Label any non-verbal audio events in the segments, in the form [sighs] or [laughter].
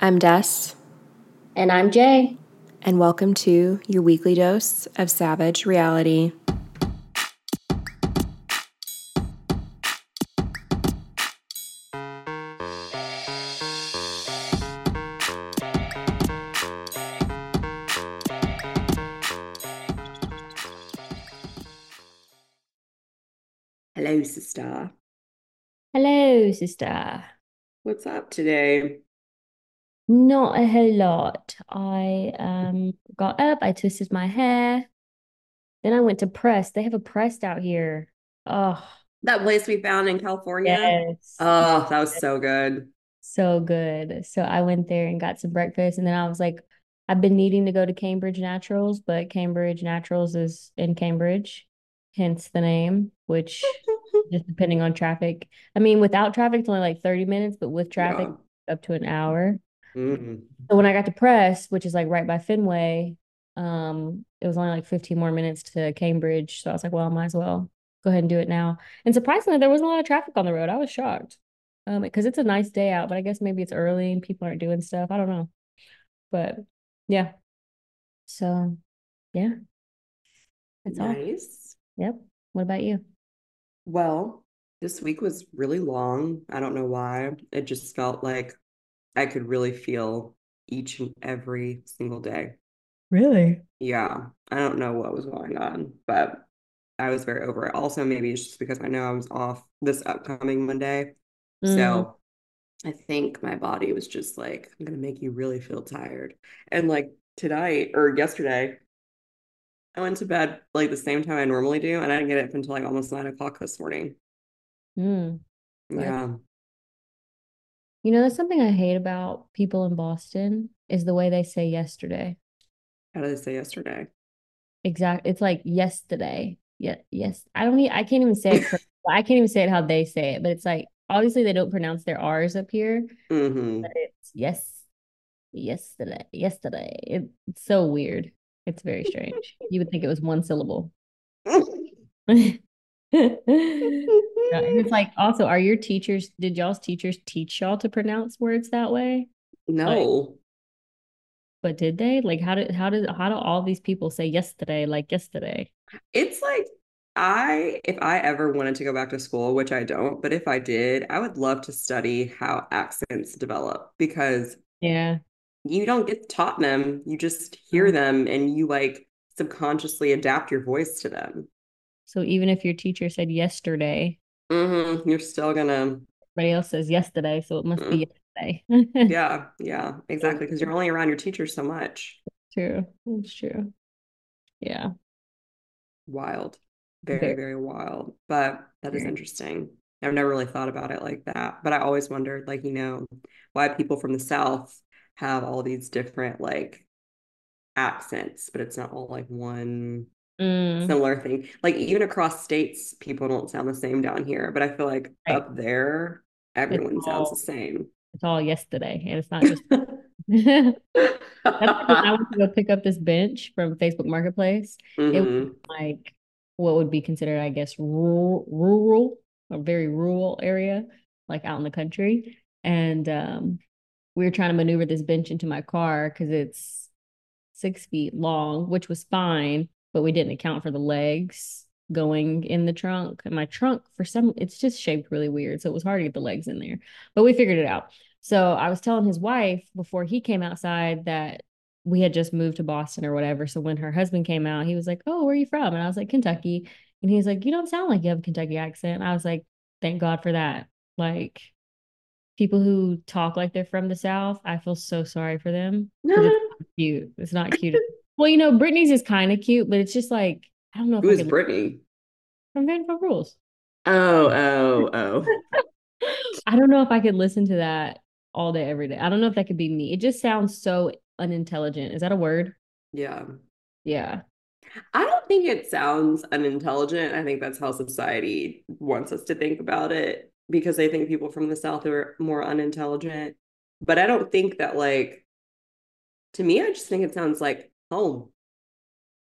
I'm Des, And I'm Jay. and welcome to your weekly dose of savage reality. Hello, sister. Hello, sister. What's up today? Not a whole lot. I um got up, I twisted my hair. Then I went to press. They have a pressed out here. Oh, That place we found in California. yes. Oh, that was so good. So good. So I went there and got some breakfast, and then I was like, I've been needing to go to Cambridge Naturals, but Cambridge Naturals is in Cambridge, hence the name, which [laughs] just depending on traffic. I mean, without traffic, it's only like 30 minutes, but with traffic, up to an hour. Mhm. So when I got to press, which is like right by Fenway, um, it was only like 15 more minutes to Cambridge. So I was like, well, I might as well go ahead and do it now. And surprisingly, there wasn't a lot of traffic on the road. I was shocked. Um, because it's a nice day out, but I guess maybe it's early and people aren't doing stuff. I don't know. But yeah. So yeah. That's all. Nice. Yep. What about you? Well, this week was really long. I don't know why. It just felt like I could really feel each and every single day. Really? Yeah, I don't know what was going on, but I was very over it. Also, maybe it's just because I know I was off this upcoming Monday. Mm. So I think my body was just like, I'm gonna make you really feel tired. And like tonight or yesterday, I went to bed like the same time I normally do, and I didn't get up until like almost nine o'clock this morning. Mm. Yeah. You know, that's something I hate about people in Boston is the way they say yesterday. How do they say yesterday? Exactly. It's like yesterday. Yeah. Yes. I don't need, I can't even say it. [laughs] I can't even say it how they say it, but it's like, obviously they don't pronounce their R's up here, hmm but it's yes, yesterday, yesterday. It, it's so weird. It's very strange. You would think it was one syllable. [laughs] [laughs] [laughs] Yeah, and it's like also, are your teachers, did y'all's teachers teach y'all to pronounce words that way? No. But did they? Like how did how did how do all these people say yesterday like yesterday? It's like I, if I ever wanted to go back to school, which I don't, but if I did, I would love to study how accents develop because Yeah. you don't get taught them. You just hear Mm. them and you like subconsciously adapt your voice to them. So even if your teacher said yesterday, hmm You're still gonna, everybody else says yesterday, so it must be yesterday. yeah, yeah, [laughs] exactly. Because you're only around your teacher so much. True. It's true. Yeah. Wild. Very, Very. very wild. But that is Very. interesting. I've never really thought about it like that. But I always wondered, like, you know, why people from the South have all these different like accents, but it's not all like one Mm, similar thing. Like even across states, people don't sound the same down here. But I feel like Right. up there, everyone sounds the same. it's all yesterday, and it's not just [laughs] [laughs] I [laughs] went to go pick up this bench from Facebook Marketplace. It was Mhm. like what would be considered, I guess, rural, rural, a very rural area, like out in the country. And um, we were trying to maneuver this bench into my car because it's six feet long, which was fine, but we didn't account for the legs going in the trunk. And my trunk, for some, it's just shaped really weird. So it was hard to get the legs in there, but we figured it out. So I was telling his wife before he came outside that we had just moved to Boston or whatever. So when her husband came out, he was like, Oh, where are you from? And I was like, Kentucky. And he's like, You don't sound like you have a Kentucky accent. I was like, Thank God for that. Like people who talk like they're from the South, I feel so sorry for them. [laughs] it's cute. It's not cute. Well, you know, Brittany's is kind of cute, but it's just like, I don't know if Who is Brittany? from Vanderpump Rules. Oh, oh, oh. [laughs] I don't know if I could listen to that all day, every day. I don't know if that could be me. It just sounds so unintelligent. Is that a word? Yeah. Yeah. I don't think it sounds unintelligent. I think that's how society wants us to think about it because they think people from the South are more unintelligent. But I don't think that, like, to me, I just think it sounds like home.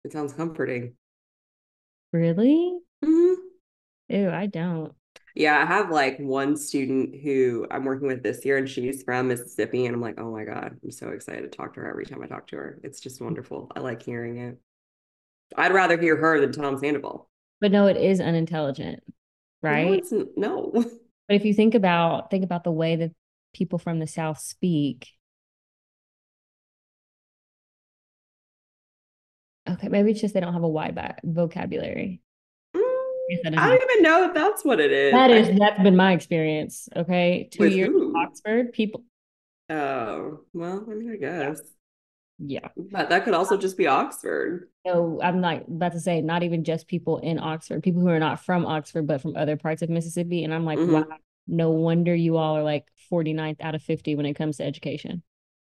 It sounds comforting. Really? Mhm. Ew, I don't. Yeah, I have like one student who I'm working with this year, and she's from Mississippi, and I'm like, oh my God, I'm so excited to talk to her every time I talk to her. It's just wonderful. I like hearing it. I'd rather hear her than Tom Sandoval. But no, it is unintelligent, right? it's n- no. [laughs] But if you think about think about the way that people from the South speak. Okay, maybe it's just they don't have a wide vocabulary. Mm, I don't even know if that's what it is. I- that's been my experience. Okay. Two With years? Oxford, people Oh, well, I mean, I guess. yeah. But that could also just be Oxford. No, I'm not about to say not even just people in Oxford, people who are not from Oxford, but from other parts of Mississippi. And I'm like, Mhm. wow, no wonder you all are like 49th out of 50 when it comes to education.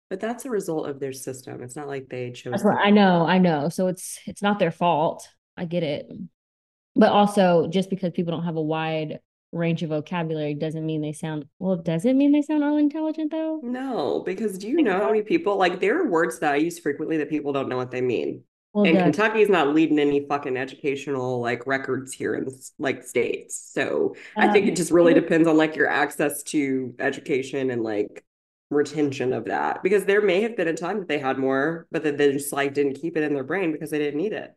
But that's a result of their system. It's not like they chose. What I know, I know. So it's it's not their fault. I get it. But also just because people don't have a wide range of vocabulary doesn't mean they sound well, does it mean they sound unintelligent though? No, because do you Think know how many people like there are words that I use frequently that people don't know what they mean. Well, and Kentucky's not leading any fucking educational like records here in this, like states. So I think Um, it just really depends on like your access to education and like retention of that. Because there may have been a time that they had more, but then they just like didn't keep it in their brain because they didn't need it.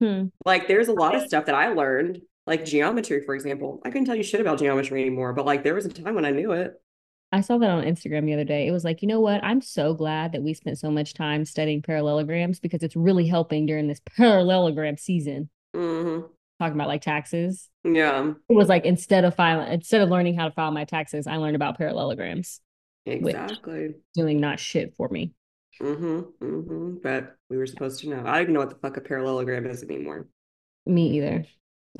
Hmm. Like there's a lot of stuff that I learned, like geometry, for example. I couldn't tell you shit about geometry anymore, but like there was a time when I knew it. I saw that on Instagram the other day. It was like, you know what? I'm so glad that we spent so much time studying parallelograms because it's really helping during this parallelogram season. hmm Talking about like taxes. Yeah, It was like instead of filing, instead of learning how to file my taxes, I learned about parallelograms, exactly. doing not shit for me. hmm hmm But we were supposed to know. I don't even know what the fuck a parallelogram is anymore. Me either.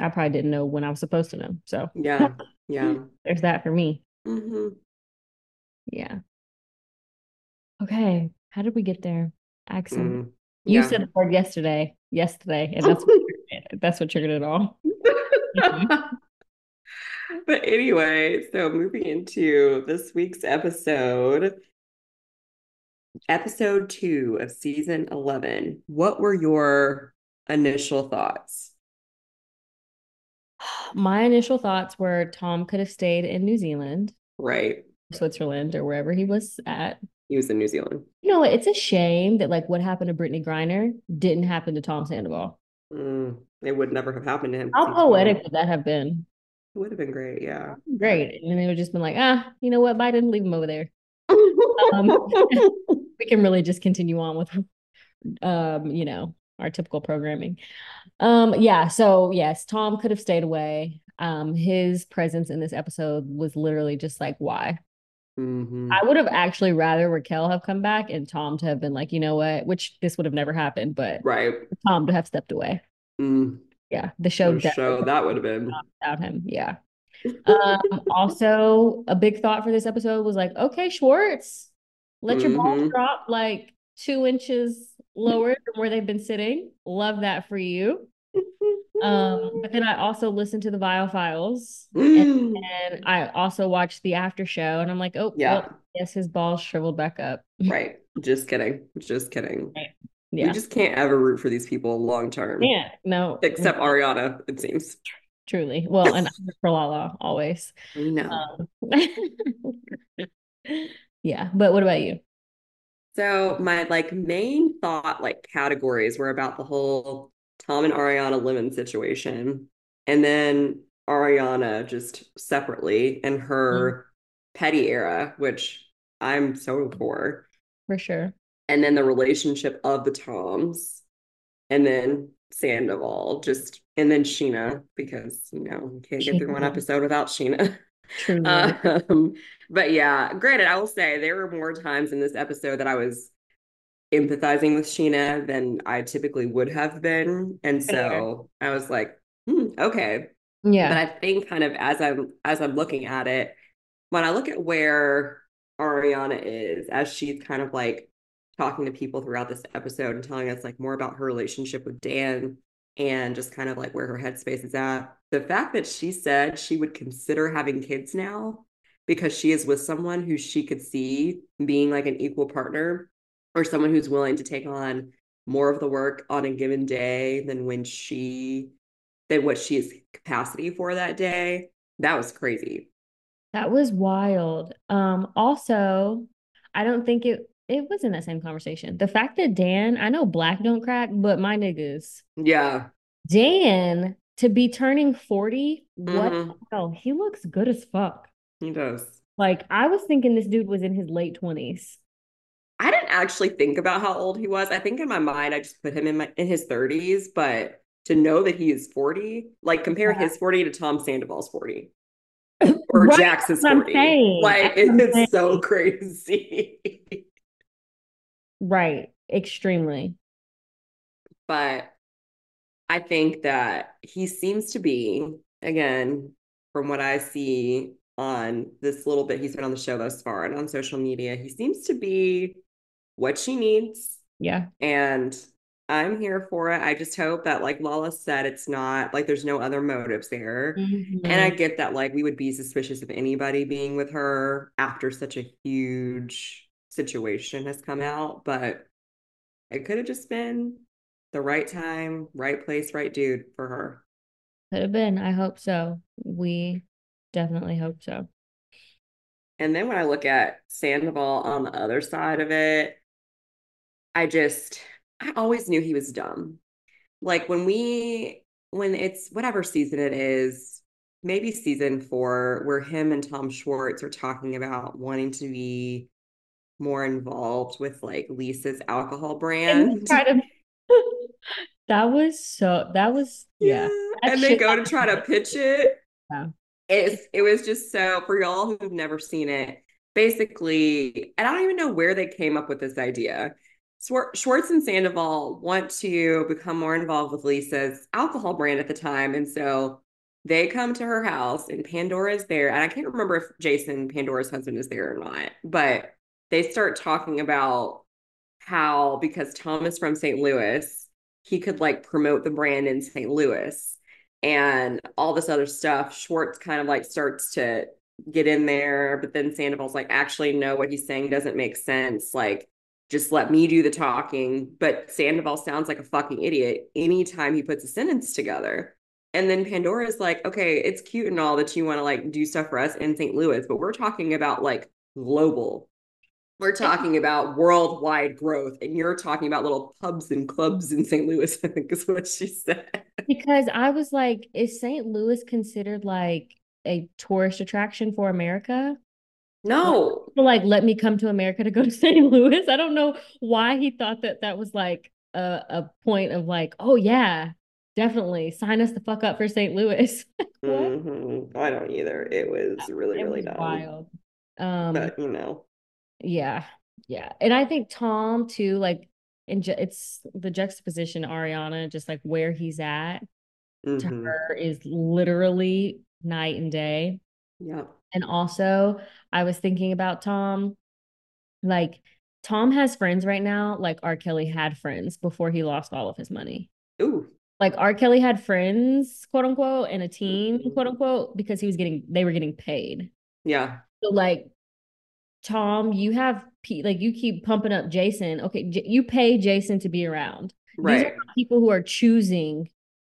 I probably didn't know when I was supposed to know. So Yeah, [laughs] yeah. there's that for me. hmm Yeah. Okay. How did we get there? Accent. Mm. You Yeah. said the word yesterday, yesterday, and that's [laughs] what that's what triggered it all. [laughs] [laughs] But anyway, so moving into this week's episode, episode two of season 11. What were your initial thoughts? [sighs] My initial thoughts were Tom could have stayed in New Zealand, Right. Switzerland, or wherever he was at. He was in New Zealand. You know? It's a shame that like what happened to Brittney Griner didn't happen to Tom Sandoval. Mm, it would never have happened to him. How poetic would that have been? It would have been great. Yeah. Great. And they would just been like, ah, you know what? Biden, leave him over there. [laughs] Um, [laughs] we can really just continue on with um, you know, our typical programming. Um, yeah, so yes, Tom could have stayed away. Um, his presence in this episode was literally just like, why? Mhm. I would have actually rather Raquel have come back and Tom to have been like, you know what, which this would have never happened, but Right. Tom to have stepped away. Mm, Yeah, the show definitely show that would have been. without him. Yeah. Um, [laughs] also, a big thought for this episode was like, okay, Schwartz, let your balls Mhm. drop like two inches lower than where they've been sitting. Love that for you. Um, but then I also listened to the Viall Files Mm, and [gasps] I also watched the after show, and I'm like, oh, yeah. well, yes, his balls shriveled back up. Right. Just kidding. Just kidding. [laughs] We Yeah. just can't ever root for these people long term. Yeah, no, Except Ariana, it seems. truly. Well, and [laughs] for Lala always. Know. Um, [laughs] yeah, but what about you? So my like main thought like categories were about the whole Tom and Ariana Lemon situation. And then Ariana just separately and her petty era, which I'm so for. For sure. And then the relationship of the Toms. And then Sandoval, just and then Scheana, because you know, you can't get through one episode without Scheana. [laughs] Um, but yeah, granted, I will say there were more times in this episode that I was empathizing with Scheana than I typically would have been. And so I was like, hmm, okay. yeah. But I think kind of as I'm as I'm looking at it, when I look at where Ariana is, as she's kind of like talking to people throughout this episode and telling us like more about her relationship with Dan and just kind of like where her headspace is at. The fact that she said she would consider having kids now because she is with someone who she could see being like an equal partner or someone who's willing to take on more of the work on a given day than when she than what she capacity for that day That was crazy. That was wild. Um, also, I don't think it it was in that same conversation. The fact that Dan, I know black don't crack, but my niggas, Yeah. Dan to be turning 40, what Mhm. the hell? He looks good as fuck. He does. Like I was thinking this dude was in his late 20s. I didn't actually think about how old he was. I think in my mind I just put him in my in his 30s, but to know that he is 40, like compare Yeah. his 40 to Tom Sandoval's 40 [laughs] or Right, Jackson's I'm 40. saying. Like That's it's so [laughs] crazy. Right. Extremely. but I think that he seems to be, again, from what I see on this little bit he's been on the show thus far and on social media, he seems to be what she needs. Yeah. And I'm here for it. I just hope that, like Lala said, it's not like there's no other motives there. And I Mhm. get that, like, we would be suspicious of anybody being with her after such a huge situation has come out, but it could have just been the right time, right place, right dude for her. Could have been. I hope so. We definitely hope so. And then when I look at Sandoval on the other side of it, I just, I always knew he was dumb. Like when we, when it's whatever season it is, maybe season four, where him and Tom Schwartz are talking about wanting to be more involved with like Lisa's alcohol brand. try to [laughs] that was so that was yeah. That And they go to try to [laughs] pitch it. Yeah. It's it was just so for y'all who've never seen it, basically, and I don't even know where they came up with this idea. Schwartz and Sandoval want to become more involved with Lisa's alcohol brand at the time, and so they come to her house, and Pandora's there, and I can't remember if Jason Pandora's husband is there or not, but they start talking about how because Tom is from St. Louis, he could like promote the brand in St. Louis and all this other stuff. Schwartz kind of like starts to get in there, but then Sandoval's like, actually, no, what he's saying doesn't make sense. Like, just let me do the talking. But Sandoval sounds like a fucking idiot anytime he puts a sentence together. And then Pandora's like, okay, it's cute and all that you want to like do stuff for us in St. Louis, but we're talking about like global. We're talking about worldwide growth, and you're talking about little pubs and clubs in St. Louis, I think is what she said. Because I was like, is St. Louis considered like a tourist attraction for America? No, like, let me come to America to go to [laughs] St. Louis. I don't know why he thought that that was like a, a point of like, oh yeah, definitely sign us the fuck up for St. Louis. [laughs] Mhm. I don't either. It was really, It really was dumb. wild. Um, But you know, yeah, yeah, and I think Tom too, like, in ju- it's the juxtaposition Ariana, just like where he's at to mhm. her is literally night and day. yeah. And also, I was thinking about Tom. Like, Tom has friends right now, like R. Kelly had friends before he lost all of his money. Ooh, Like, R. Kelly had friends, quote unquote, and a team, quote unquote, because he was getting, they were getting paid. yeah. So, like, Tom, you have, like, you keep pumping up Jason. Okay, J- you pay Jason to be around. These are Right. people who are choosing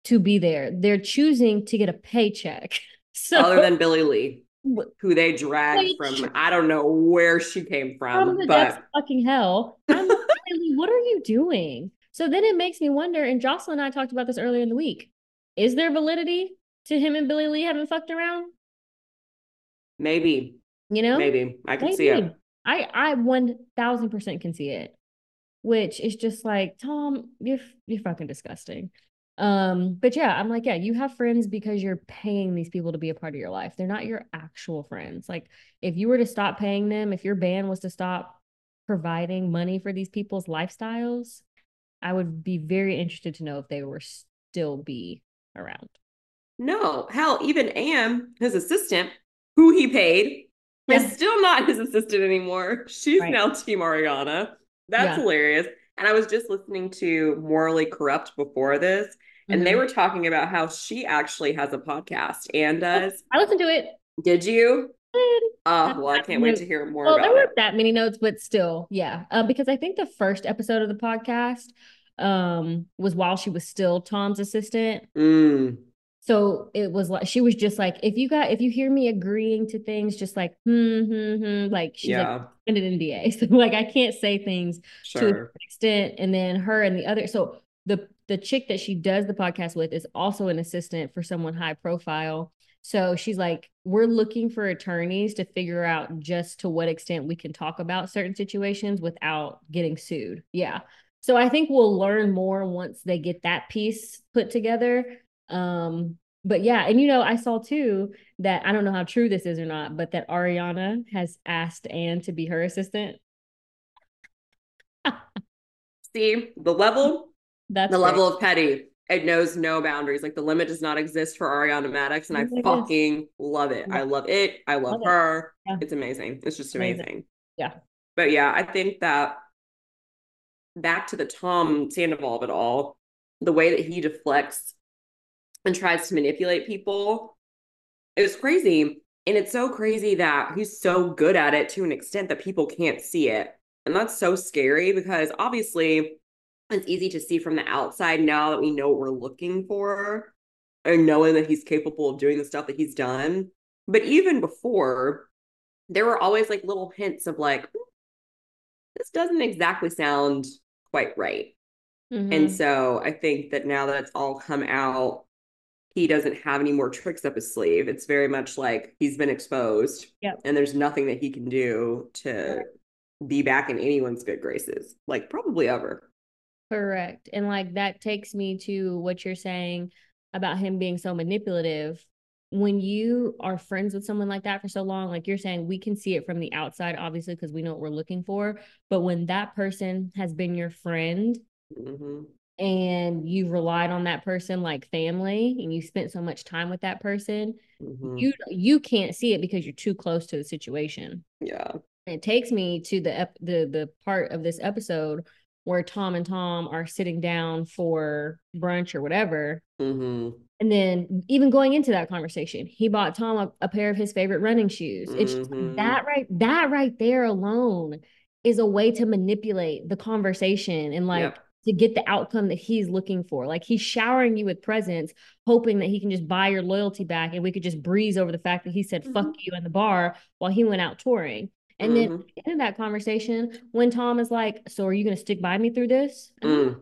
to be there. They're choosing to get a paycheck. [laughs] So, Other than Billie Lee, [laughs] who they dragged from, I don't know where she came from from, but fucking hell. I'm like, [laughs] what are you doing? So then it makes me wonder, and Jocelyn and I talked about this earlier in the week. Is there validity to him and Billie Lee having fucked around? maybe, You know? maybe I can see it. I I one thousand percent can see it. Which is just like, Tom, you're you're fucking disgusting. Um, but yeah, I'm like, yeah, you have friends because you're paying these people to be a part of your life. They're not your actual friends. Like, if you were to stop paying them, if your band was to stop providing money for these people's lifestyles, I would be very interested to know if they were still be around. No, hell, even Anne, his assistant, who he paid, Yeah. is still not his assistant anymore. She's Right. now Team Ariana. That's Yeah. hilarious. And I was just listening to Morally Corrupt before this, and they Mhm. were talking about how she actually has a podcast and does. I listened to it. Did you? Did. Oh, well, I can't wait to hear more Well, there weren't it. that many notes, but still, yeah. Um, because I think the first episode of the podcast um was while she was still Tom's assistant. Mm, So it was like she was just like, if you got if you hear me agreeing to things, just like hmm hmm hmm, like she's Yeah. like an NDA. [laughs] So like I can't say things to Sure. certain extent. And then her and the other so the the chick that she does the podcast with is also an assistant for someone high profile. So she's like, we're looking for attorneys to figure out just to what extent we can talk about certain situations without getting sued. Yeah. So I think we'll learn more once they get that piece put together. Um, but yeah, and you know, I saw too that I don't know how true this is or not, but that Ariana has asked Anne to be her assistant. See the level, [laughs] That's the great. level of petty. It knows no boundaries. Like the limit does not exist for Ariana Madix, and I Oh goodness. fucking love it. I love it. I love, Love it. her. Yeah. It's amazing. It's just Amazing. amazing. Yeah. But yeah, I think that back to the Tom Sandoval of it all, the way that he deflects and tries to manipulate people is crazy. And it's so crazy that he's so good at it to an extent that people can't see it. And that's so scary because obviously it's easy to see from the outside now that we know what we're looking for and knowing that he's capable of doing the stuff that he's done. But even before, there were always like little hints of like, "Hmm, this doesn't exactly sound quite right. Mhm. And so I think that now that it's all come out, he doesn't have any more tricks up his sleeve. It's very much like he's been exposed. Yep. And there's nothing that he can do to be back in anyone's good graces, like probably ever. Correct. And like that takes me to what you're saying about him being so manipulative. When you are friends with someone like that for so long, like you're saying, we can see it from the outside, obviously, because we know what we're looking for. But when that person has been your friend hmm and you've relied on that person like family and you spent so much time with that person, hmm you you can't see it because you're too close to the situation. Yeah. It takes me to the ep- the the part of this episode where Tom and Tom are sitting down for brunch or whatever. hmm And then even going into that conversation, he bought Tom a, a pair of his favorite running shoes. It's just Mhm. that right that right there alone is a way to manipulate the conversation and like Yep. To get the outcome that he's looking for. Like he's showering you with presents, hoping that he can just buy your loyalty back and we could just breeze over the fact that he said fuck Mhm. you in the bar while he went out touring. And then Mhm. at the end of that conversation, when Tom is like, So are you gonna stick by me through this? And I'm like, Mm.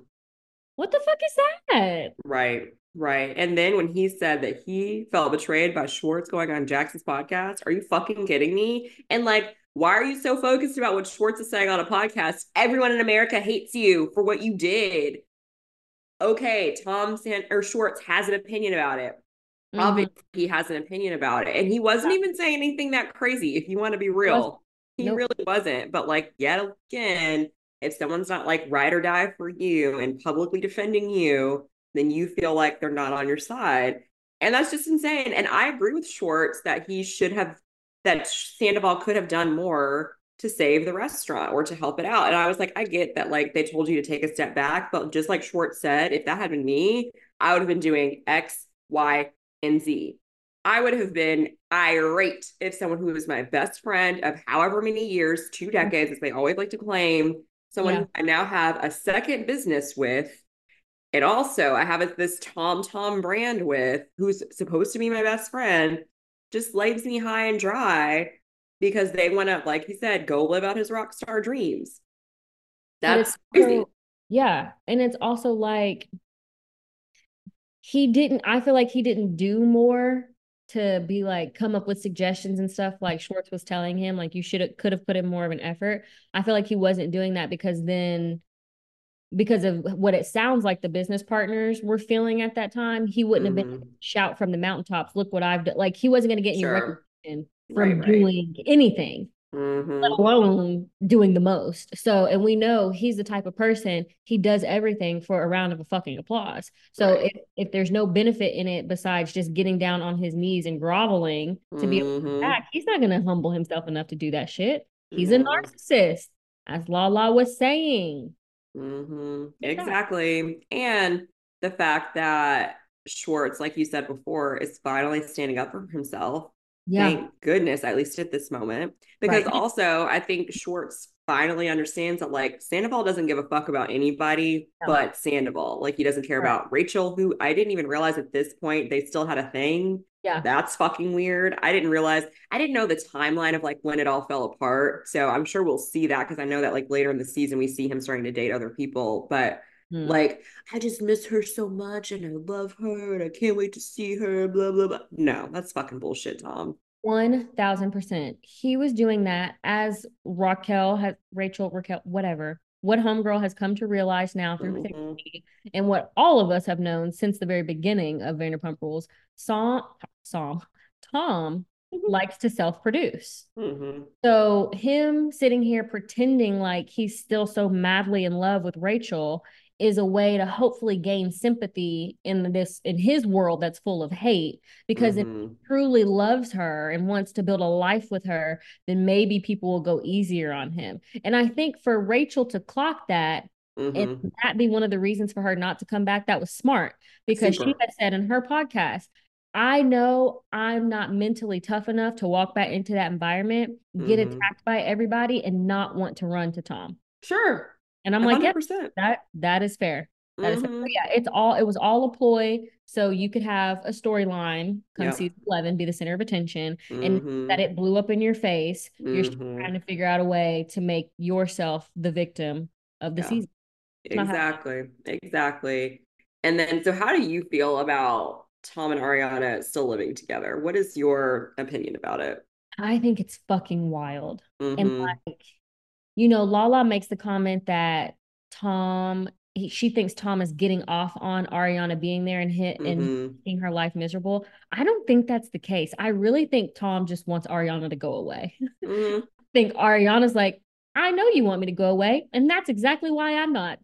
What the fuck is that? Right, right. And then when he said that he felt betrayed by Schwartz going on Jackson's podcast, are you fucking kidding me? And like, why are you so focused about what Schwartz is saying on a podcast? Everyone in America hates you for what you did. Okay, Tom San or Schwartz has an opinion about it. Mhm. Obviously, he has an opinion about it. And he wasn't even saying anything that crazy, if you want to be real. He Nope. really wasn't. But like yet again, if someone's not like ride or die for you and publicly defending you, then you feel like they're not on your side. And that's just insane. And I agree with Schwartz that he should have that Sandoval could have done more to save the restaurant or to help it out. And I was like, I get that like they told you to take a step back, but just like Schwartz said, if that had been me, I would have been doing X, Y, and Z. I would have been irate if someone who was my best friend of however many years, two mm-hmm. decades, as they always like to claim, someone Yeah. I now have a second business with. And also, I have this Tom Tom brand with, who's supposed to be my best friend, just leaves me high and dry because they want to, like he said, go live out his rock star dreams. That's crazy. also- yeah. And it's also like he didn't, I feel like he didn't do more to be like come up with suggestions and stuff like Schwartz was telling him, like you should have could have put in more of an effort. I feel like he wasn't doing that because then because of what it sounds like the business partners were feeling at that time, he wouldn't have been Mhm. shout from the mountaintops, look what I've done. Like he wasn't going to get any Sure. recognition from Right, right. doing anything Mhm. let alone doing the most. So, and we know he's the type of person he does everything for a round of a fucking applause. So, Right. if if there's no benefit in it besides just getting down on his knees and groveling to be able to Mhm. back, he's not going to humble himself enough to do that shit. He's a narcissist, as Lala was saying. Hmm Yeah. Exactly. And the fact that Schwartz, like you said before, is finally standing up for himself. Yeah, Thank goodness, at least at this moment. Because Right. also, I think Schwartz finally understands that like Sandoval doesn't give a fuck about anybody No. but Sandoval. Like he doesn't care Right. about Rachel, who I didn't even realize at this point they still had a thing. Yeah. That's fucking weird. I didn't realize, I didn't know the timeline of like when it all fell apart. So I'm sure we'll see that because I know that like later in the season we see him starting to date other people. But Hmm. like, I just miss her so much and I love her and I can't wait to see her, blah, blah, blah. No, that's fucking bullshit, Tom. One thousand percent. He was doing that as Raquel has Rachel, Raquel, whatever. What homegirl has come to realize now through Mhm. therapy, and what all of us have known since the very beginning of Vanderpump Rules. Sam, Sam, Tom Mhm. likes to self-produce. hmm So him sitting here pretending like he's still so madly in love with Rachel is a way to hopefully gain sympathy in this in his world that's full of hate because if Mhm. truly loves her and wants to build a life with her, then maybe people will go easier on him. And I think for Rachel to clock that Mhm. and that be one of the reasons for her not to come back, that was smart because she Super. had said in her podcast, I know I'm not mentally tough enough to walk back into that environment, get Mhm. attacked by everybody, and not want to run to Tom. Sure. And I'm like, yeah, that that is fair. That is fair. Mhm. But yeah, it's all it was all a ploy. So you could have a storyline come season 11, be the center of attention, and Mhm. that it blew up in your face. You're Mhm. trying to figure out a way to make yourself the victim of the Yeah. season. Exactly. Exactly. And then, so how do you feel about Tom and Ariana still living together? What is your opinion about it? I think it's fucking wild. And Mhm. like, you know, Lala makes the comment that Tom, he, she thinks Tom is getting off on Ariana being there and hit and Mhm. making her life miserable. I don't think that's the case. I really think Tom just wants Ariana to go away. Mhm. [laughs] I think Ariana's like, I know you want me to go away, and that's exactly why I'm not.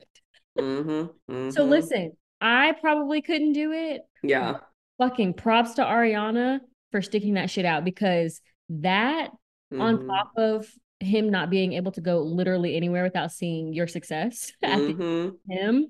Mhm. So Mhm. listen, I probably couldn't do it. Yeah. Fucking props to Ariana for sticking that shit out because that on Mhm. top of him not being able to go literally anywhere without seeing your success [laughs] Mhm. him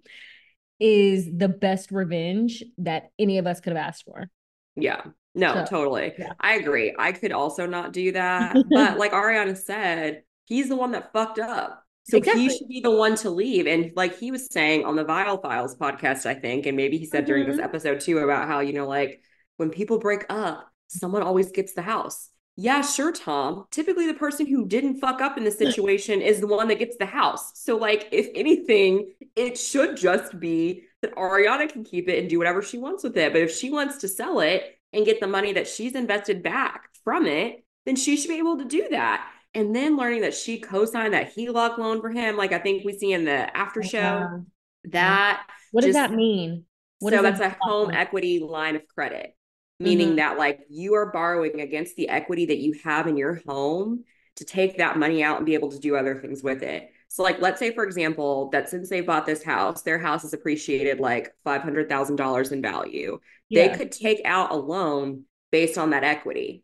is the best revenge that any of us could have asked for. Yeah. No, So, totally. yeah. I agree. I could also not do that. [laughs] But like Ariana said, he's the one that fucked up. So Exactly. he should be the one to leave. And like he was saying on the Viall Files podcast, I think, and maybe he said during this Mhm. episode too about how, you know, like when people break up, someone always gets the house. Yeah, sure, Tom. Typically, the person who didn't fuck up in the situation is the one that gets the house. So, like, if anything, it should just be that Ariana can keep it and do whatever she wants with it. But if she wants to sell it and get the money that she's invested back from it, then she should be able to do that. And then learning that she co-signed that HELOC loan for him, like I think we see in the after oh, show, Yeah. that What does that mean? What so does that's that a home mean? equity line of credit, meaning Mhm. that like you are borrowing against the equity that you have in your home to take that money out and be able to do other things with it. So like let's say for example that since they bought this house, their house has appreciated like $500,000 in value. Yeah. They could take out a loan based on that equity.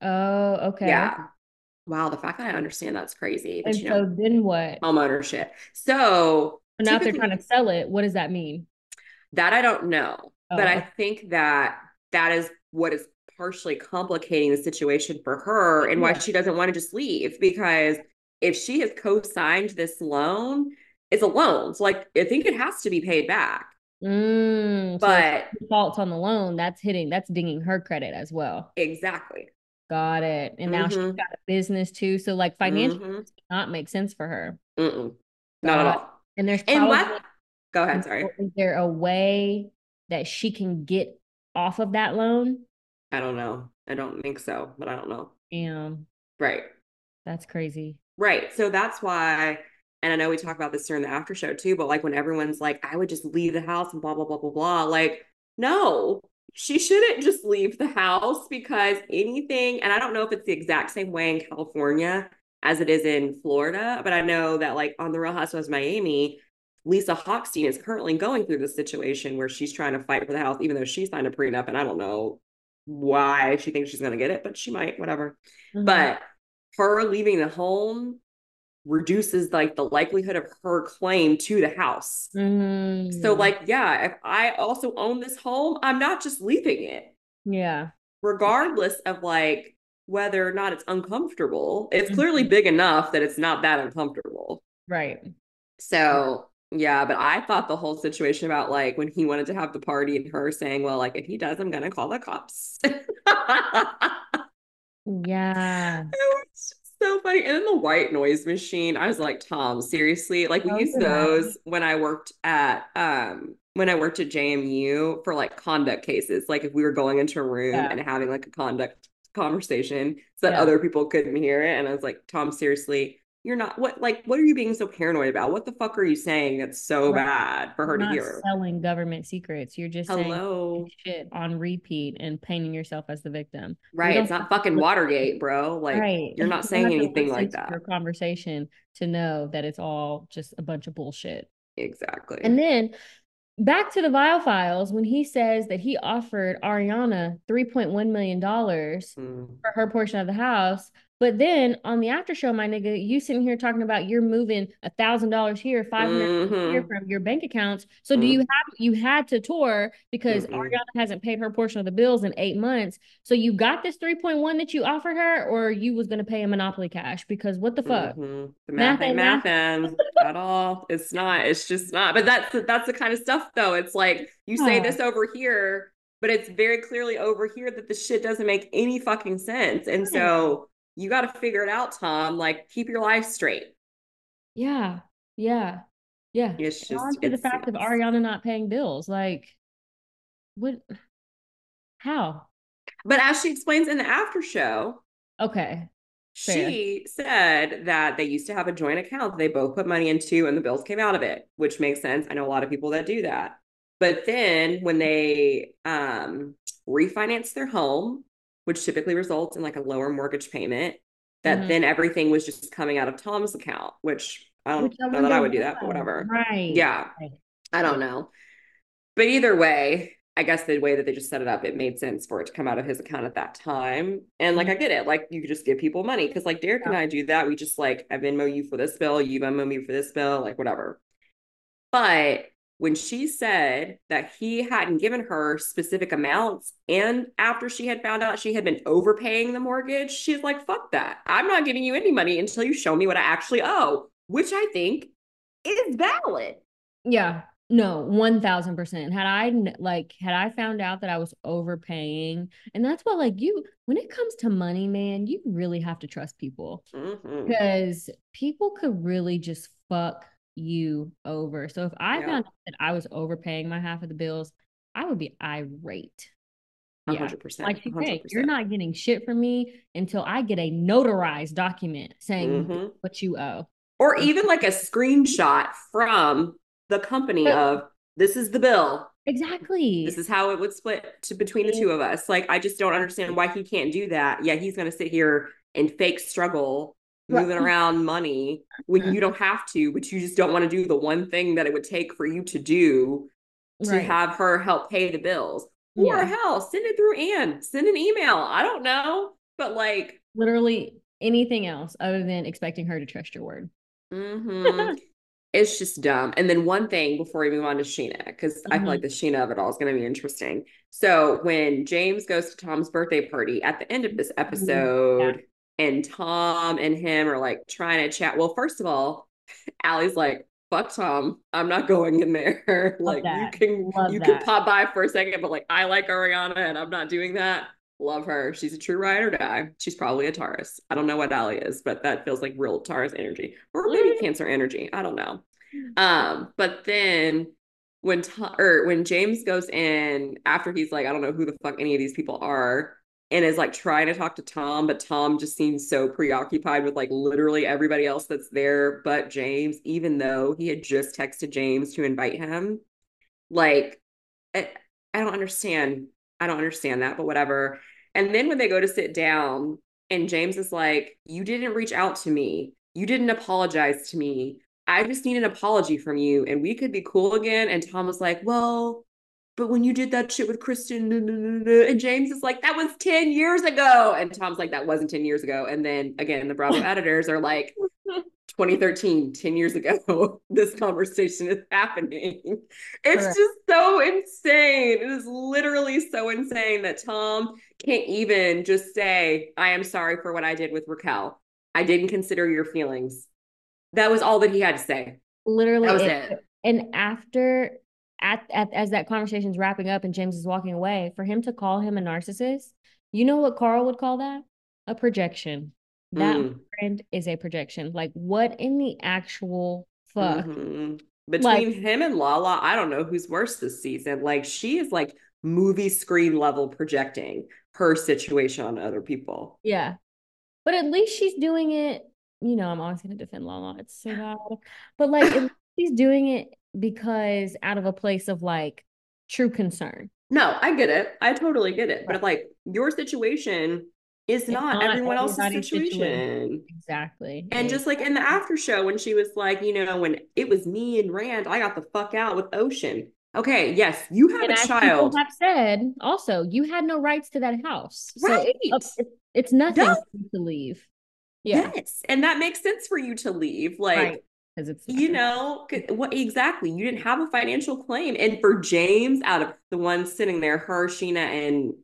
Oh, okay. Yeah. Wow, the fact that I understand that's crazy. But And you know, so then what? home ownership. So So now if they're trying to sell it, what does that mean? That I don't know. Oh, but I think that that is what is partially complicating the situation for her and why Yeah. she doesn't want to just leave because if she has co-signed this loan, it's a loan. So like I think it has to be paid back. Mm, But she defaults on the loan, that's hitting, that's dinging her credit as well. exactly. Got it. And now she's Mhm. got a business too. So like financially, Mhm. does not make sense for her. Mm-mm. Not at all. And there's And what? Go ahead, sorry. is there a way that she can get off of that loan? I don't know. I don't think so, but I don't know. Damn, Right. that's crazy. Right. So that's why, and I know we talk about this during the after show too, but like when everyone's like, I would just leave the house and blah, blah, blah, blah, blah. Like, no, she shouldn't just leave the house because anything, and I don't know if it's the exact same way in California as it is in Florida, but I know that like on the Real Housewives of Miami, Lisa Hochstein is currently going through this situation where she's trying to fight for the house, even though she signed a prenup, and I don't know why she thinks she's going to get it, but she might, whatever. Mhm. But her leaving the home reduces like the likelihood of her claim to the house. So Mhm. like yeah, if I also own this home, I'm not just leaving it yeah, regardless of like whether or not it's uncomfortable. It's clearly big enough that it's not that uncomfortable. Right. So yeah, but I thought the whole situation about like when he wanted to have the party and her saying, Well, like if he does, I'm gonna call the cops. [laughs] Yeah. It was so funny. And then the white noise machine, I was like, Tom, seriously? Like we used those when I worked at um when I worked at JMU for like conduct cases. Like if we were going into a room Yeah. and having like a conduct conversation so that Yeah. other people couldn't hear it. And I was like, Tom, seriously, you're not what like what are you being so paranoid about? What the fuck are you saying that's so Right. bad for her You're to not hear? selling government secrets. You're just saying Hello. shit on repeat and painting yourself as the victim. Right. It's not fucking Watergate, bro. Like right. you're not saying have to anything like that. Your conversation to know that it's all just a bunch of bullshit. Exactly. And then back to the Viall Files when he says that he offered Ariana $3.1 million for Mm. her portion of the house. But then on the after show, my nigga, you sitting here talking about you're moving a thousand dollars here, five hundred here Mhm. from your bank accounts. So do you have you had to tour because Mm-mm. Ariana hasn't paid her portion of the bills in eight months. So you got this 3.1 that you offered her, or you was gonna pay a monopoly cash? Because what the fuck? Mhm. The Math math ain't ain't at all. It's not. It's just not. But that's that's the kind of stuff though. It's like you say Aw. this over here, but it's very clearly over here that the shit doesn't make any fucking sense. And so you got to figure it out, Tom. Like keep your life straight. Yeah, yeah, yeah. It's on just to the fact of Ariana not paying bills. Like, what? How? But as she explains in the after show, Okay. Fair. She said that they used to have a joint account they both put money into and the bills came out of it, which makes sense. I know a lot of people that do that. But then when they um refinance their home, which typically results in like a lower mortgage payment, that Mhm. then everything was just coming out of Tom's account, which I don't Which I know that I would do that, but whatever. Right. Yeah. Right. I don't know. But either way, I guess the way that they just set it up, it made sense for it to come out of his account at that time. And like, I get it. Like, you could just give people money because, like, Derek and I do that. We just like, I Venmo you for this bill, you Venmo me for this bill, like, whatever. But when she said that he hadn't given her specific amounts, and after she had found out she had been overpaying the mortgage, she's like, fuck that. I'm not giving you any money until you show me what I actually owe, which I think is valid. Yeah. No, 1000%. Had I like had I found out that I was overpaying, and that's what like you when it comes to money, man, you really have to trust people Mhm. because people could really just fuck you over. So if I Yeah. found out that I was overpaying my half of the bills, I would be irate. Yeah. hundred percent. Like hundred say, you're not getting shit from me until I get a notarized document saying Mhm. what you owe. Or even like a screenshot from the company But- of this is the bill. Exactly. This is how it would split to between the two of us. Like, I just don't understand why he can't do that. Yeah, he's going to sit here and fake struggle. Moving around money when you don't have to, but you just don't want to do the one thing that it would take for you to do to Right. have her help pay the bills. Or hell, send it through Anne, send an email. I don't know. But like, literally anything else other than expecting her to trust your word. mhm. it's just dumb. And then one thing before we move on to Scheana, because I Mhm. feel like the Scheana of it all is going to be interesting. So when James goes to Tom's birthday party at the end of this episode, and Tom and him are like trying to chat. Well, first of all, Ally's like, fuck Tom. I'm not going in there. [laughs] like you can Love you that. can pop by for a second, but like I like Ariana and I'm not doing that. Love her. She's a true ride or die. She's probably a Taurus. I don't know what Ally is, but that feels like real Taurus energy. Or maybe. Cancer energy. I don't know. Um, but then when Tom, or when James goes in after he's like, I don't know who the fuck any of these people are, and is like trying to talk to Tom, but Tom just seems so preoccupied with like literally everybody else that's there but James, even though he had just texted James to invite him. Like, I, I don't understand. I don't understand that, but whatever. And then when they go to sit down, and James is like, You didn't reach out to me. You didn't apologize to me. I just need an apology from you and we could be cool again. And Tom was like, Well, but when you did that shit with Kristen, no, no, no, no," and James is like, That was 10 years ago. And Tom's like, That wasn't 10 years ago. And then again, the Bravo [laughs] editors are like, 2013, 10 years ago, [laughs] this conversation is happening. It's Correct. just so insane. It is literally so insane that Tom can't even just say, I am sorry for what I did with Raquel. I didn't consider your feelings. That was all that he had to say. Literally, That was it- it. And after, at, at as that conversation's wrapping up and James is walking away, for him to call him a narcissist, you know what Carl would call that? A projection. That Mm. friend is a projection. Like, what in the actual fuck? Mhm. Between him and Lala, I don't know who's worse this season. Like she is like movie screen level projecting her situation on other people. Yeah. But at least she's doing it. You know, I'm always going to defend Lala. It's so bad. But like, at least she's doing it because out of a place of like true concern. No, I get it. I totally get it. But like your situation is not, not everyone else's situation. situation. Exactly. And just like in the after show when she was like, you know, when it was me and Rand, I got the fuck out with Ocean. Okay, yes, you have and a child. people have said, also, you had no rights to that house. So it's, Right. up- it's, it's nothing No. to leave. Yeah. Yes. And that makes sense for you to leave. Like Right. Because it's you know what exactly you didn't have a financial claim and for james out of the ones sitting there her Scheana and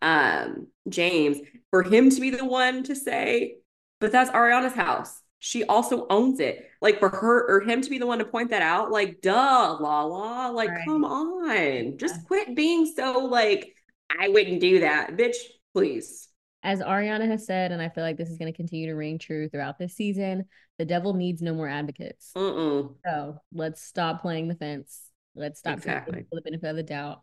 um james for him to be the one to say but that's ariana's house. She also owns it. Like for her or him to be the one to point that out like duh la la like Right. come on just quit being so like i wouldn't do that bitch please as Ariana has said, and I feel like this is going to continue to ring true throughout this season, the devil needs no more advocates. Mm-mm. So let's stop playing the fence. Let's stop Exactly. the benefit of the doubt.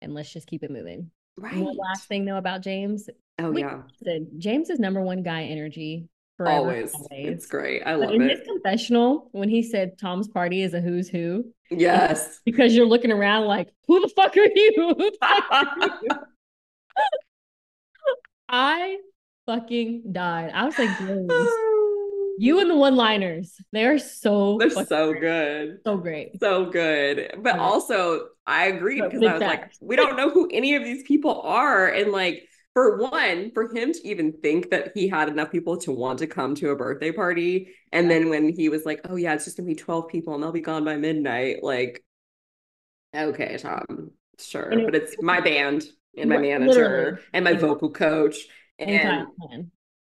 And let's just keep it moving. right One last thing though about James. oh we- yeah Listen, James is number one guy energy forever. always always. it's great i But love in it his confessional, when he said Tom's party is a who's who, yes because you're looking around like, who the fuck are you? [laughs] [laughs] Who the fuck are you? I fucking died. I was like, [sighs] you and the one-liners, they are so They're so great. good. so great. So good. But Okay. also, I agree because I was like, we don't know who any of these people are. And like, for one, for him to even think that he had enough people to want to come to a birthday party. And then when he was like, oh, yeah, it's just gonna be 12 people and they'll be gone by midnight. Like, okay, Tom, sure. It- but it's my band and my manager literally. and my vocal coach. And.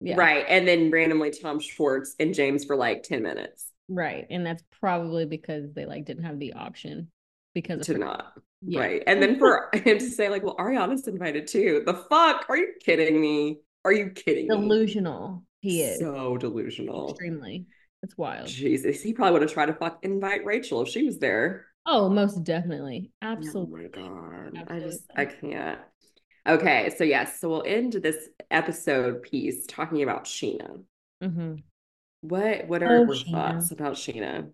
Yeah. right. And then randomly Tom Schwartz and James for like 10 minutes Right. And that's probably because they like didn't have the option because of to her- not. yeah. Right. And then for [laughs] him to say, like, well, Ariana's invited too. The fuck? Are you kidding me? Are you kidding me? delusional he is. So delusional. Extremely. It's wild. Jesus. He probably would have tried to fuck invite Rachel if she was there. Oh, most definitely. Oh Absolutely. Oh my God. I just, I can't. Okay. So, yes. So, we'll end this episode piece talking about Scheana. hmm What, what Oh, are your Scheana. thoughts about Scheana?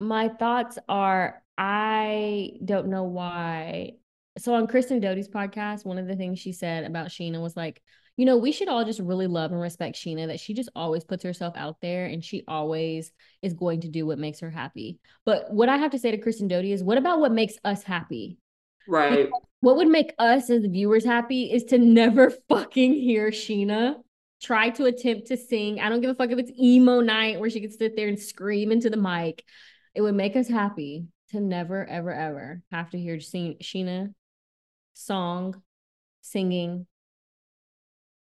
My thoughts are I don't know why. So on Kristen Doute's podcast, one of the things she said about Scheana was like, you know, we should all just really love and respect Scheana that she just always puts herself out there and she always is going to do what makes her happy. But what I have to say to Kristen Doute is what about what makes us happy? Right. What would make us as viewers happy is to never [laughs] fucking hear Scheana try to attempt to sing. I don't give a fuck if it's emo night where she could sit there and scream into the mic. It would make us happy to never, ever, ever have to hear She- Scheana song, singing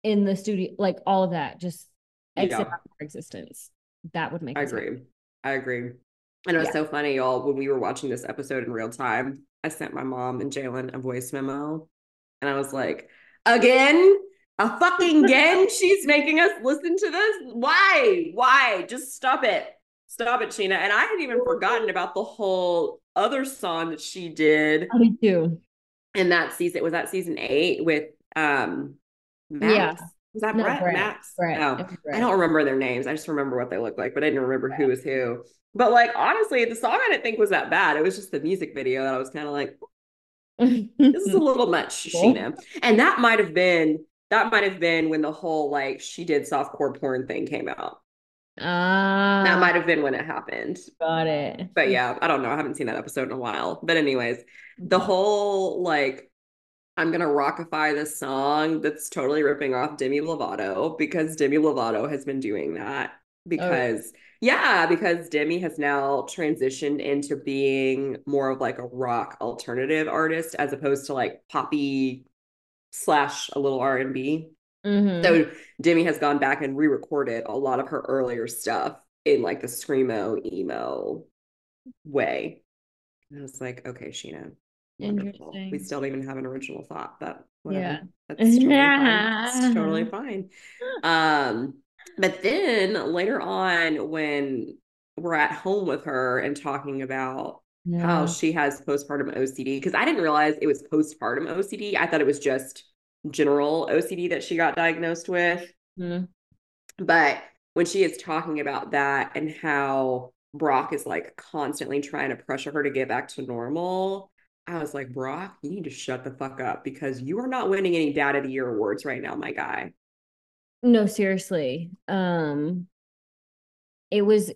in the studio, like all of that, just exit Yeah. our existence. That would make I us happy. agree. I agree. And it was Yeah. so funny, y'all, when we were watching this episode in real time, I sent my mom and Jalen a voice memo. And I was like, again, a fucking [laughs] again, she's making us listen to this. Why? Why? Just stop it. Stop it, Scheana. And I had even forgotten about the whole other song that she did I do. in that season. Was that season eight with um Max? Yeah. Was that No, Brett? Brett. Max? Brett. Oh. Was I don't remember their names. I just remember what they looked like, but I didn't remember who was who. But like honestly, the song I didn't think was that bad. It was just the music video that I was kind of like, this is a [laughs] little much, Cool. Scheana. And that might have been that might have been when the whole like she did softcore porn thing came out. Ah, That might have been when it happened. got it. But yeah, I don't know. I haven't seen that episode in a while. But anyways, the Mhm. whole like I'm gonna rockify this song that's totally ripping off Demi Lovato because Demi Lovato has been doing that oh, because Yeah, because Demi has now transitioned into being more of like a rock alternative artist as opposed to like poppy slash a little R and B. So mm-hmm. Demi has gone back and re-recorded a lot of her earlier stuff in like the screamo emo way. And I was like, okay, Scheana, wonderful. We still don't even have an original thought, but whatever. Yeah. That's [laughs] totally fine. It's totally [laughs] fine. Um, but then later on, when we're at home with her and talking about how she has postpartum OCD, because I didn't realize it was postpartum OCD. I thought it was just general OCD that she got diagnosed with. Mhm. But when she is talking about that and how Brock is like constantly trying to pressure her to get back to normal, I was like, Brock, you need to shut the fuck up because you are not winning any Dad of the Year awards right now, my guy. No, seriously. Um, it was,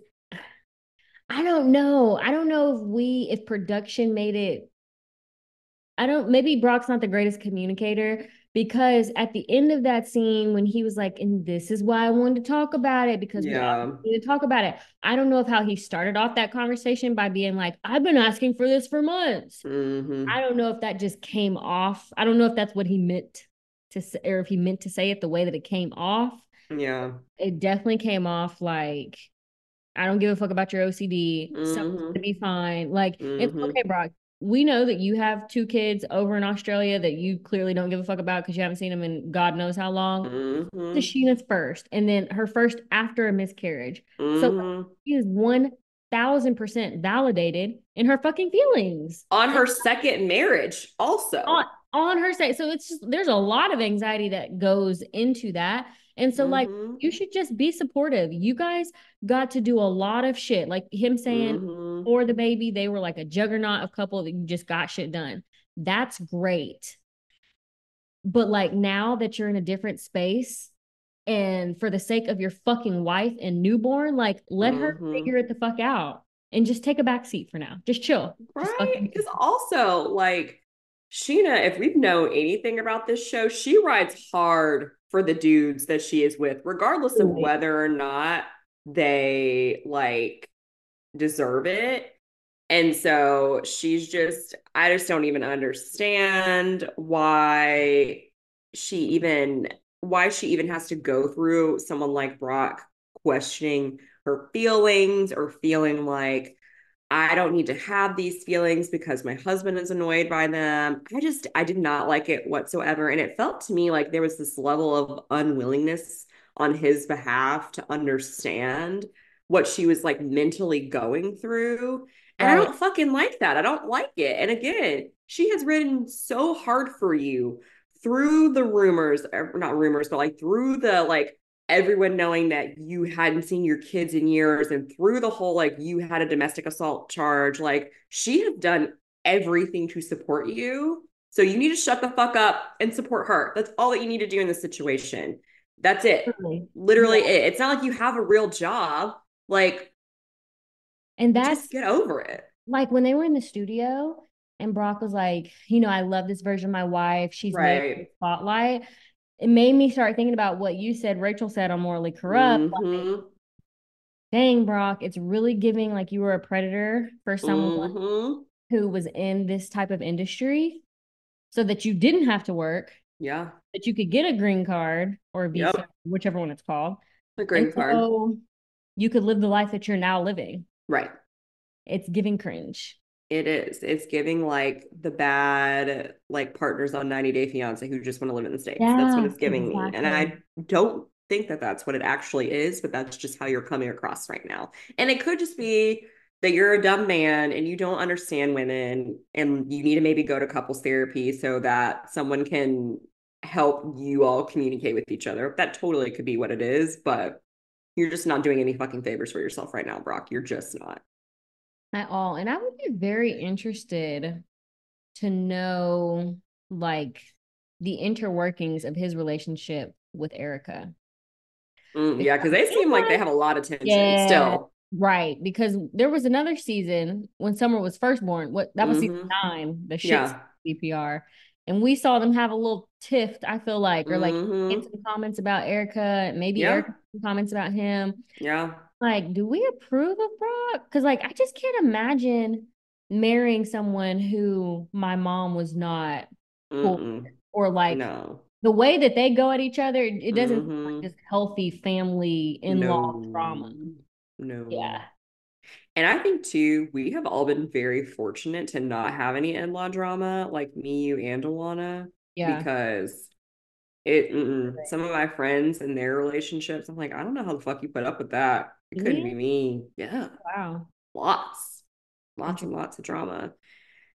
I don't know. I don't know if we, if production made it, I don't, maybe Brock's not the greatest communicator because at the end of that scene, when he was like, and this is why I wanted to talk about it because we Yeah. all need to talk about it. I don't know if how he started off that conversation by being like, I've been asking for this for months. Mhm. I don't know if that just came off. I don't know if that's what he meant to say, or if he meant to say it the way that it came off. Yeah. It definitely came off like, I don't give a fuck about your OCD. Something's Mhm. gonna be fine. Like, it's Mhm. okay, Brock. We know that you have two kids over in Australia that you clearly don't give a fuck about because you haven't seen them in God knows how long. Mhm. This is Scheana's first, and then her first after a miscarriage. So Mhm. she is one thousand percent validated in her fucking feelings on her second marriage, also. on on her side. So it's just there's a lot of anxiety that goes into that. And so like Mhm. you should just be supportive. You guys got to do a lot of shit. Like him saying Mhm. for the baby, they were like a juggernaut of couple that you just got shit done. That's great. But like now that you're in a different space and for the sake of your fucking wife and newborn, like let her Mhm. figure it the fuck out and just take a back seat for now. Just chill. Right. Because also, like, Scheana, if we've known anything about this show, she rides hard for the dudes that she is with, regardless of whether or not they like deserve it. And so she's just, I just don't even understand why she even, why she even has to go through someone like Brock questioning her feelings or feeling like, I don't need to have these feelings because my husband is annoyed by them. I just, I did not like it whatsoever. And it felt to me like there was this level of unwillingness on his behalf to understand what she was like mentally going through. And I don't fucking like that. I don't like it. And again, she has ridden so hard for you through the rumors, or not rumors, but like through the like everyone knowing that you hadn't seen your kids in years and through the whole like you had a domestic assault charge like she had done everything to support you so you need to shut the fuck up and support her that's all that you need to do in this situation that's it Really. literally it it's not like you have a real job like And that's just get over it like when they were in the studio and Brock was like, you know, I love this version of my wife. She's made Right. spotlight. It made me start thinking about what you said, Rachel said on Morally Corrupt. Like, Mhm, dang, Brock, it's really giving like you were a predator for someone mhm. who was in this type of industry so that you didn't have to work, yeah that you could get a green card or a visa, Yep. whichever one it's called. a green and card so you could live the life that you're now living. right It's giving cringe. It is. It's giving like the bad like partners on 90 Day Fiance who just want to live in the States. That's what it's giving me. And I don't think that that's what it actually is, but that's just how you're coming across right now. And it could just be that you're a dumb man and you don't understand women and you need to maybe go to couples therapy so that someone can help you all communicate with each other. That totally could be what it is, but you're just not doing any fucking favors for yourself right now, Brock. You're just not. At all. And I would be very interested to know like the interworkings of his relationship with Erica. Mm, yeah, because they seem like they have a lot of tension Yeah. still. Right. Because there was another season when Summer was first born. What that was season Mhm. nine, the shit Yeah. CPR. And we saw them have a little tiff, I feel like, or like Mhm. get some comments about Erica, maybe Yeah. Erica some comments about him. Yeah. Like, do we approve of Brock? Because like I just can't imagine marrying someone who my mom was not cool or like No. the way that they go at each other, it doesn't Mhm. like this healthy family in-law No. drama. No. Yeah. And I think too, we have all been very fortunate to not have any in-law drama, like me, you, and Alana, Yeah. because it. Right. some of my friends and their relationships, I'm like, I don't know how the fuck you put up with that. It couldn't Yeah. be me. Yeah. Wow. Lots, lots and lots of drama.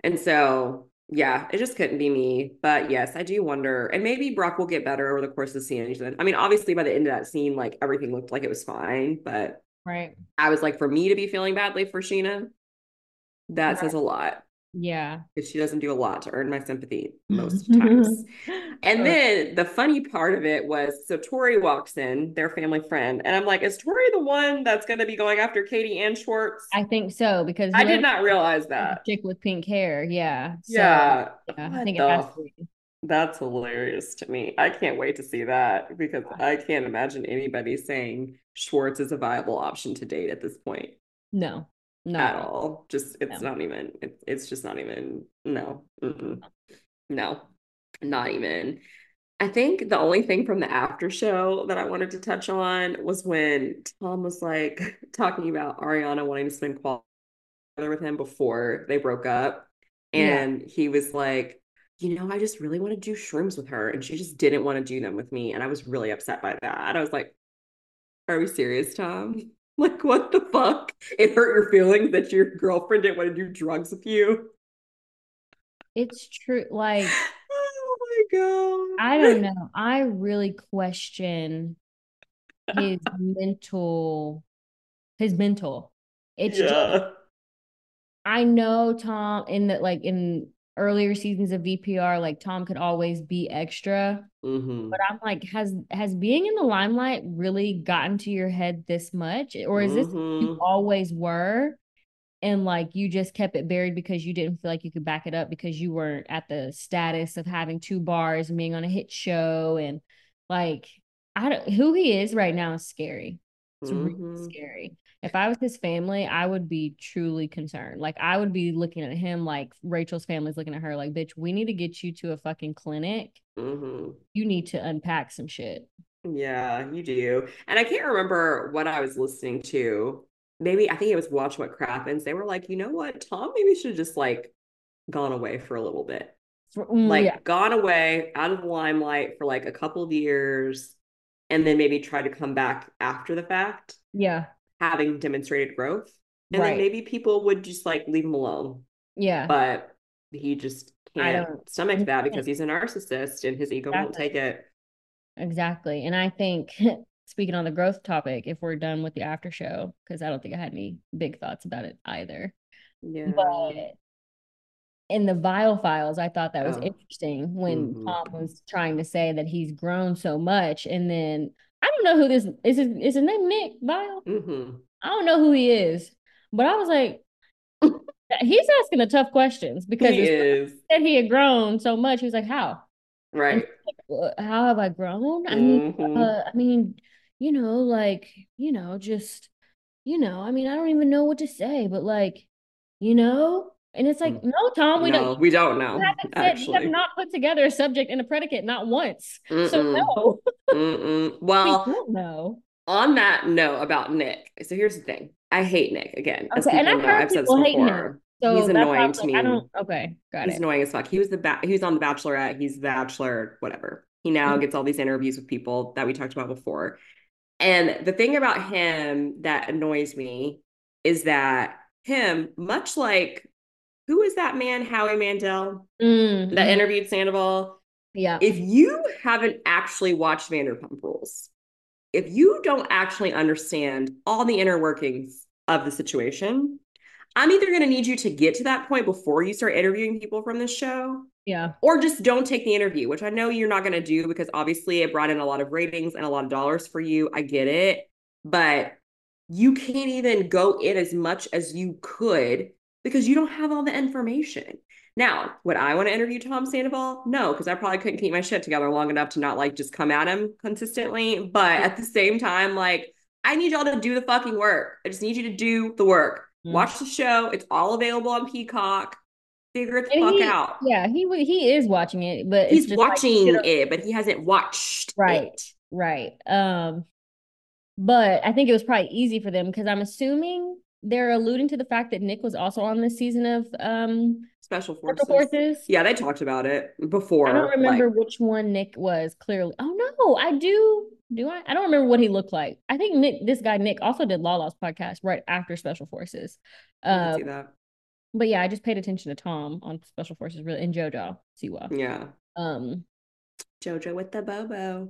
And so, yeah, it just couldn't be me. But yes, I do wonder, and maybe Brock will get better over the course of the season. I mean, obviously, by the end of that scene, like everything looked like it was fine, but Right. I was like, for me to be feeling badly for Scheana, that Right. says a lot Yeah. because she doesn't do a lot to earn my sympathy most [laughs] times. And Uh, then the funny part of it was so Tori walks in, their family friend, and I'm like, is Tori the one that's going to be going after Katie and Schwartz? I think so because I did not realize that. chick with pink hair. Yeah. So, Yeah. yeah, I think it has to be. That's hilarious to me. I can't wait to see that because I can't imagine anybody saying Schwartz is a viable option to date at this point No. No. at all. Just it's No. not even. It, it's just not even. No. Mm-mm. No. Not even. I think the only thing from the after show that I wanted to touch on was when Tom was like [laughs] talking about Ariana wanting to spend quality with him before they broke up. Yeah. And he was like, you know, I just really want to do shrooms with her. And she just didn't want to do them with me. And I was really upset by that. I was like, are we serious, Tom? [laughs] Like, what the fuck? It hurt your feelings that your girlfriend didn't want to do drugs with you. It's true. Like, [laughs] Oh my God. I don't know. I really question his mental, his mental. It's just, I know Tom in the like in earlier seasons of VPR, like Tom could always be extra. Mhm. But I'm like, has has being in the limelight really gotten to your head this much? Or is this who you always were? And like you just kept it buried because you didn't feel like you could back it up because you weren't at the status of having two bars and being on a hit show and like I don't who he is right now is scary. It's really Mhm. scary. If I was his family, I would be truly concerned. Like I would be looking at him like Rachel's family's looking at her like, bitch, we need to get you to a fucking clinic. Mhm. You need to unpack some shit. Yeah, you do. And I can't remember what I was listening to. Maybe I think it was Watch What Crappens. They were like, you know what? Tom maybe should have just like gone away for a little bit. Mm, Like yeah. gone away out of the limelight for like a couple of years and then maybe try to come back after the fact, Yeah. Having demonstrated growth. And then maybe people would just like leave him alone. Yeah. But he just can't stomach that because he's a narcissist and his ego won't take it. Exactly. And I think [laughs] speaking on the growth topic, if we're done with the after show, because I don't think I had any big thoughts about it either. Yeah. But in the Viall Files, I thought that was Oh. interesting when Mhm. Tom was trying to say that he's grown so much. And then I don't know who this is. His, is his name Nick Viall? hmm I don't know who he is, but I was like, [laughs] he's asking the tough questions because He is. said he had grown so much. He was like, how? Right. "Uh, how have I grown? I mean, Mhm. uh, I mean, you know, like, you know, just, you know, I mean, I don't even know what to say, but like, you know, and it's like, Mm. no, Tom, we no, don't. we don't know, You haven't said you have not put together a subject and a predicate, not once. So Mm-mm. no, Mm-mm. [laughs] we don't know. on that note about Nick, so here's the thing. I hate Nick again. As Okay, and I've know, heard I've said people hating him. So He's that's why I annoying to like, I me. don't. Okay, got He's it. annoying as fuck. He was the ba- he was on The Bachelorette. He's the Bachelor, whatever. He now Mhm. gets all these interviews with people that we talked about before. And the thing about him that annoys me is that him, much like who is that man, Howie Mandel, Mm, that mhm. interviewed Sandoval? Yeah. If you haven't actually watched Vanderpump Rules, if you don't actually understand all the inner workings of the situation, I'm either going to need you to get to that point before you start interviewing people from this show, Yeah. or just don't take the interview, which I know you're not going to do because obviously it brought in a lot of ratings and a lot of dollars for you. I get it. But you can't even go in as much as you could because you don't have all the information. Now, would I want to interview Tom Sandoval? No, because I probably couldn't keep my shit together long enough to not like just come at him consistently. But at the same time, like I need y'all to do the fucking work. I just need you to do the work. Mm. Watch the show. It's all available on Peacock. Figure it the And fuck he- out. Yeah, he he is watching it, but it's He's just like, watching you it, but he hasn't watched Right. it. Right. Um, but I think it was probably easy for them because I'm assuming they're alluding to the fact that Nick was also on this season of um Special forces. Special Forces. Yeah, they talked about it before. I don't remember like- which one Nick was clearly. Oh no, I do. Do I? I don't remember what he looked like. I think Nick, this guy Nick, also did Lala's podcast right after Special Forces. I Uh, see that. but yeah, I just paid attention to Tom on Special Forces, really, and JoJo Siwa. Yeah. Um, Jojo with the Bobo.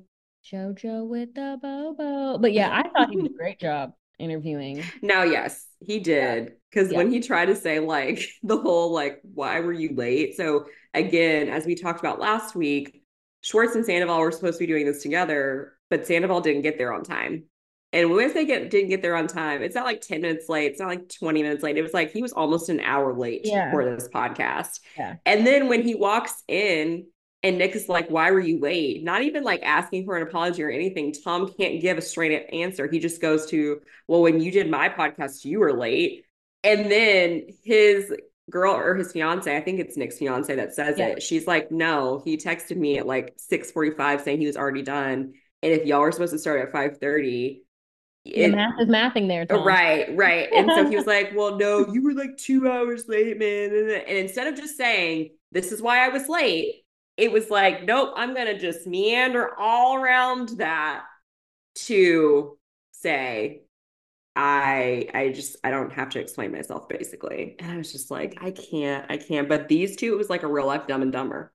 JoJo with the Bobo. But yeah, I thought he did a great job interviewing. Now, yes, he did. Because Yeah. when he tried to say, like, [laughs] the whole, like, why were you late? So, again, as we talked about last week, Schwartz and Sandoval were supposed to be doing this together, but Sandoval didn't get there on time. And when they get didn't get there on time, it's not like 10 minutes late, it's not like 20 minutes late. It was like he was almost an hour late Yeah. for this podcast. Yeah. And then when he walks in and Nick is like, Why were you late? Not even like asking for an apology or anything. Tom can't give a straight answer. He just goes to, Well, when you did my podcast, you were late. And then his girl or his fiance, I think it's Nick's fiance that says Yeah. it. She's like, No, he texted me at like 645 saying he was already done. And if y'all were supposed to start at 530, The math is mathing there, Tom. Right, right. And so he was [laughs] like, Well, no, you were like two hours late, man. And instead of just saying, This is why I was late, it was like, Nope, I'm going to just meander all around that to say, I I just I don't have to explain myself basically. And I was just like, I can't, I can't. But these two, it was like a real life dumb and dumber.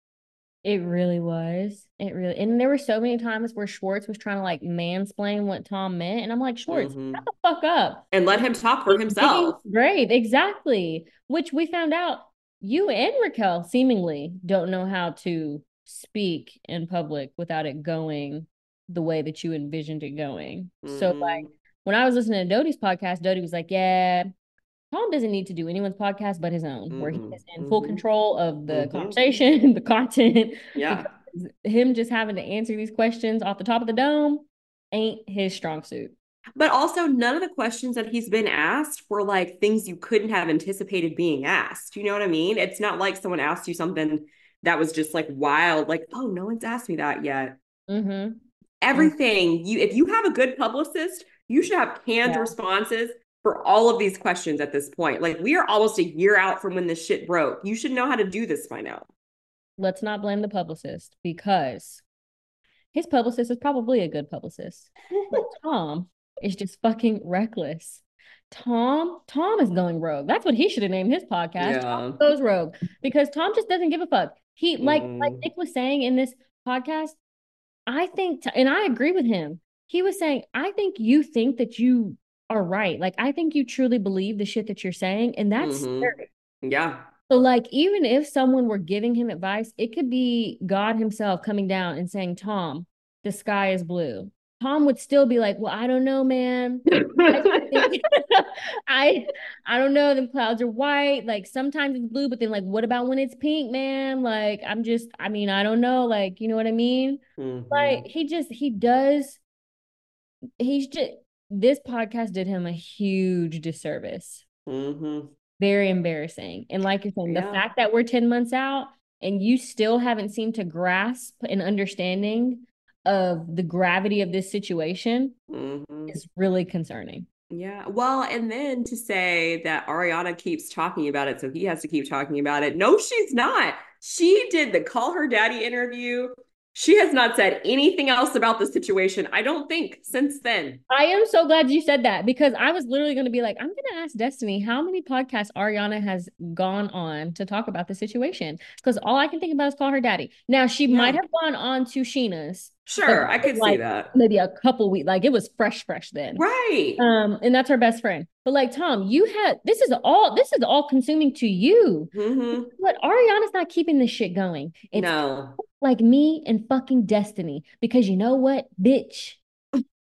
It really was. It really, and there were so many times where Schwartz was trying to like mansplain what Tom meant, and I'm like, Schwartz, Mhm. shut the fuck up. And let him talk for himself. Great, exactly. Which we found out you and Raquel seemingly don't know how to speak in public without it going the way that you envisioned it going. So Mhm. like when I was listening to Doute's podcast, Doty was like, "Yeah, Tom doesn't need to do anyone's podcast but his own, where he is in full mhm, control of the mhm. conversation, [laughs] the content. yeah. Him just having to answer these questions off the top of the dome ain't his strong suit. But also, none of the questions that he's been asked were like things you couldn't have anticipated being asked. You know what I mean? It's not like someone asked you something that was just like wild, like, oh, no one's asked me that yet. Mm-hmm. Everything you, if you have a good publicist, you should have canned Yeah. responses for all of these questions at this point. Like, we are almost a year out from when this shit broke. You should know how to do this by now. Let's not blame the publicist because his publicist is probably a good publicist. But [laughs] Tom is just fucking reckless. Tom, Tom is going rogue. That's what he should have named his podcast. Tom goes rogue because Tom just doesn't give a fuck. He like like Mm. Nick was saying in this podcast. I think, and I agree with him. He was saying, I think you think that you are right. Like I think you truly believe the shit that you're saying, and that's Mhm. scary. Yeah. So, like, even if someone were giving him advice, it could be God Himself coming down and saying, Tom, the sky is blue. Tom would still be like, Well, I don't know, man. [laughs] I, [laughs] I I don't know. The clouds are white. Like sometimes it's blue, but then like, what about when it's pink, man? Like, I'm just, I mean, I don't know. Like, you know what I mean? Mhm. Like, he just he does. He's just this podcast did him a huge disservice Mhm. very embarrassing. And like you're saying, the fact that we're 10 months out and you still haven't seemed to grasp an understanding of the gravity of this situation Mhm. is really concerning. Yeah. Well, and then to say that Ariana keeps talking about it, so he has to keep talking about it. No, she's not. She did the call her daddy interview. She has not said anything else about the situation, I don't think, since then. I am so glad you said that because I was literally going to be like, I'm going to ask Destiny how many podcasts Ariana has gone on to talk about the situation because all I can think about is call her daddy. Now, she might have gone on to Scheana's Sure, But, I could see that. maybe a couple weeks, like it was fresh, fresh then. Right. Um, and that's her best friend. But like Tom, you had this is all this is all consuming to you. hmm But Ariana's not keeping this shit going. It's No. like me and fucking Destiny. Because you know what, bitch,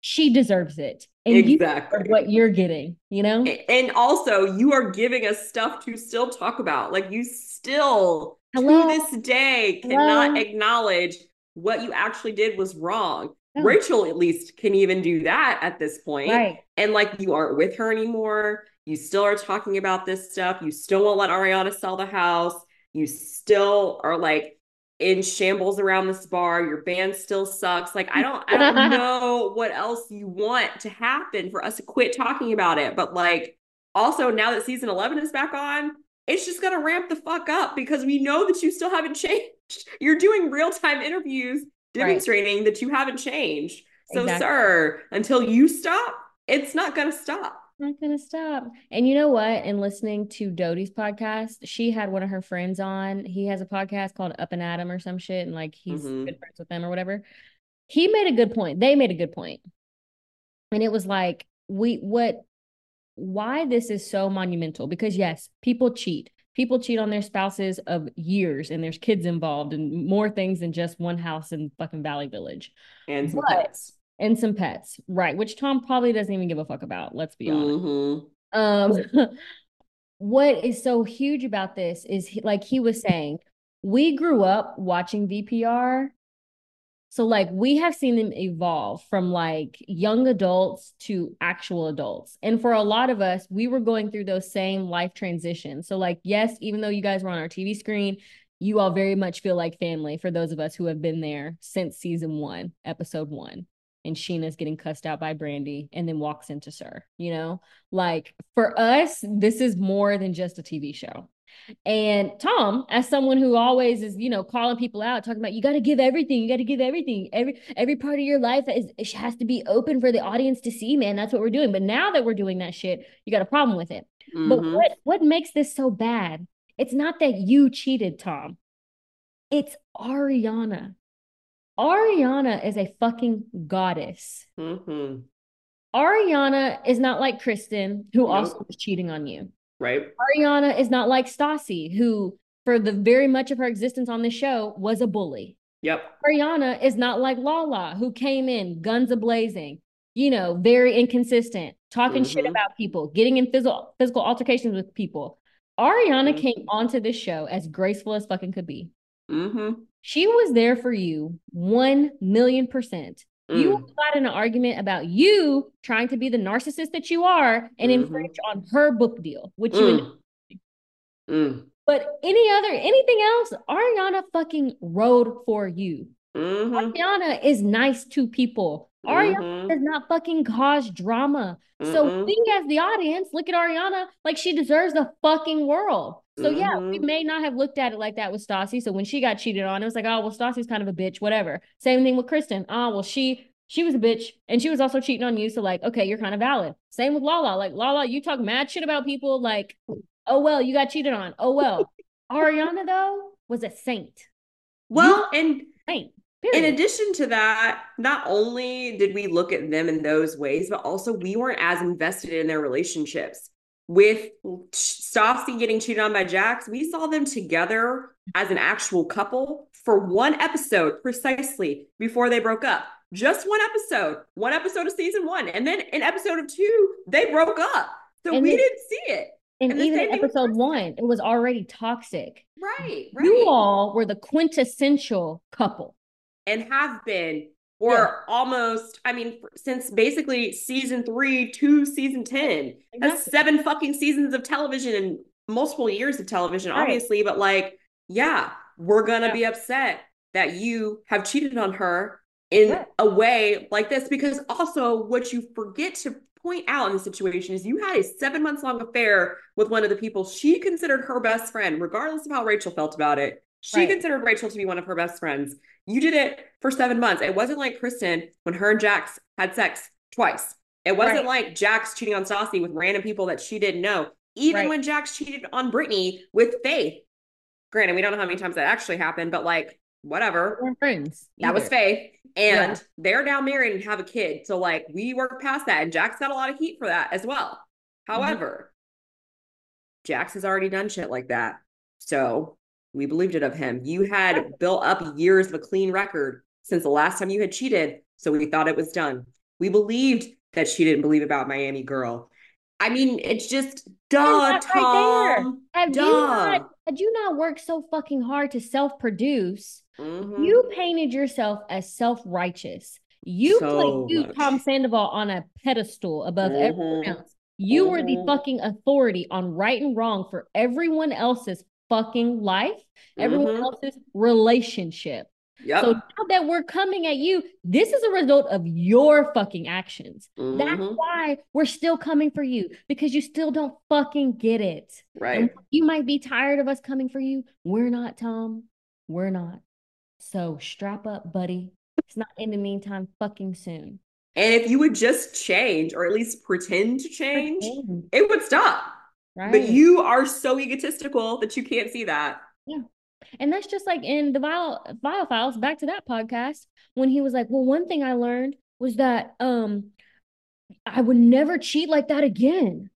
she deserves it. And you Exactly. are what you're getting, you know? And also, you are giving us stuff to still talk about. Like, you still, Hello? to this day, cannot Hello? acknowledge what you actually did was wrong. No. Rachel at least can even do that at this point. Right. And like you aren't with her anymore. You still are talking about this stuff. You still won't let Ariana sell the house. You still are like in shambles around this bar. Your band still sucks. Like I don't I don't [laughs] know what else you want to happen for us to quit talking about it. But like also now that season 11 is back on, it's just going to ramp the fuck up because we know that you still haven't [laughs] changed. You're doing real-time interviews demonstrating right. that you haven't changed. So exactly. sir, until you stop, it's not going to stop not gonna stop. And you know what? In listening to Doute's podcast, she had one of her friends on. He has a podcast called Up and Adam or some shit, and like he's mm-hmm. good friends with them or whatever. He made a good point. They made a good point. And it was like, we what why this is so monumental because yes, people cheat. People cheat on their spouses of years and there's kids involved and more things than just one house in fucking Valley Village. And but, pets and some pets, right? Which Tom probably doesn't even give a fuck about. Let's be honest. Mm-hmm. Um, [laughs] what is so huge about this is he, like he was saying, we grew up watching VPR. So like we have seen them evolve from like young adults to actual adults. And for a lot of us, we were going through those same life transitions. So like yes, even though you guys were on our TV screen, you all very much feel like family for those of us who have been there since season 1, episode 1 and Scheana's getting cussed out by Brandi and then walks into Sir, you know? Like for us, this is more than just a TV show. And Tom, as someone who always is, you know, calling people out, talking about you got to give everything, you got to give everything. Every every part of your life is has to be open for the audience to see, man. That's what we're doing. But now that we're doing that shit, you got a problem with it. Mm-hmm. But what what makes this so bad? It's not that you cheated, Tom. It's Ariana. Ariana is a fucking goddess. Mm-hmm. Ariana is not like Kristen, who nope. also was cheating on you. Right. Ariana is not like Stassi, who, for the very much of her existence on the show, was a bully. Yep. Ariana is not like Lala, who came in guns a blazing, you know, very inconsistent, talking mm-hmm. shit about people, getting in physical physical altercations with people. Ariana mm-hmm. came onto this show as graceful as fucking could be. Mm-hmm. She was there for you 1 million percent. Mm. You got in an argument about you trying to be the narcissist that you are and mm-hmm. infringe on her book deal, which mm. you mm. But any other anything else, Ariana fucking rode for you. Mm-hmm. Ariana is nice to people. Ariana mm-hmm. does not fucking cause drama. Mm-hmm. So we as the audience look at Ariana like she deserves the fucking world. So mm-hmm. yeah, we mm-hmm. may not have looked at it like that with Stassi. So when she got cheated on, it was like, oh well, Stassi's kind of a bitch, whatever. Same thing with Kristen. Oh well, she she was a bitch and she was also cheating on you. So like, okay, you're kind of valid. Same with Lala. Like Lala, you talk mad shit about people. Like, oh well, you got cheated on. Oh well. Ariana though was a saint. Well, you and saint. Period. In addition to that, not only did we look at them in those ways, but also we weren't as invested in their relationships. With Stassi getting cheated on by Jax, we saw them together as an actual couple for one episode precisely before they broke up. Just one episode, one episode of season one. And then in episode of two, they broke up. So and we didn't see it. And, and even in episode one, it was already toxic. Right, right. You all were the quintessential couple and have been or yeah. almost i mean since basically season 3 to season 10 exactly. that's seven fucking seasons of television and multiple years of television right. obviously but like yeah we're gonna yeah. be upset that you have cheated on her in yeah. a way like this because also what you forget to point out in the situation is you had a seven months long affair with one of the people she considered her best friend regardless of how rachel felt about it she right. considered Rachel to be one of her best friends. You did it for seven months. It wasn't like Kristen when her and Jax had sex twice. It wasn't right. like Jax cheating on Stassi with random people that she didn't know. Even right. when Jax cheated on Brittany with Faith. Granted, we don't know how many times that actually happened, but like, whatever. We're friends. That was Faith. And yeah. they're now married and have a kid. So, like, we worked past that. And Jax got a lot of heat for that as well. Mm-hmm. However, mm-hmm. Jax has already done shit like that. So we believed it of him. You had built up years of a clean record since the last time you had cheated. So we thought it was done. We believed that she didn't believe about Miami Girl. I mean, it's just duh, Tom. Right have duh. you not had you not worked so fucking hard to self-produce? Mm-hmm. You painted yourself as self-righteous. You So put you. Tom Sandoval, on a pedestal above everyone Mhm. else. You were the Mhm. fucking authority on right and wrong for everyone else's fucking life, everyone Mhm. else's relationship. Yep. So now that we're coming at you, this is a result of your fucking actions. That's Mhm. why we're still coming for you because you still don't fucking get it. And Right. you might be tired of us coming for you. We're not, Tom. We're not. So strap up, buddy. It's not in the meantime fucking soon. And if you would just change or at least pretend to change, Pretend, it would stop. Right. But you are so egotistical that you can't see that. Yeah. And that's just like in the bio Viall Files, back to that podcast, when he was like, Well, one thing I learned was that um I would never cheat like that again.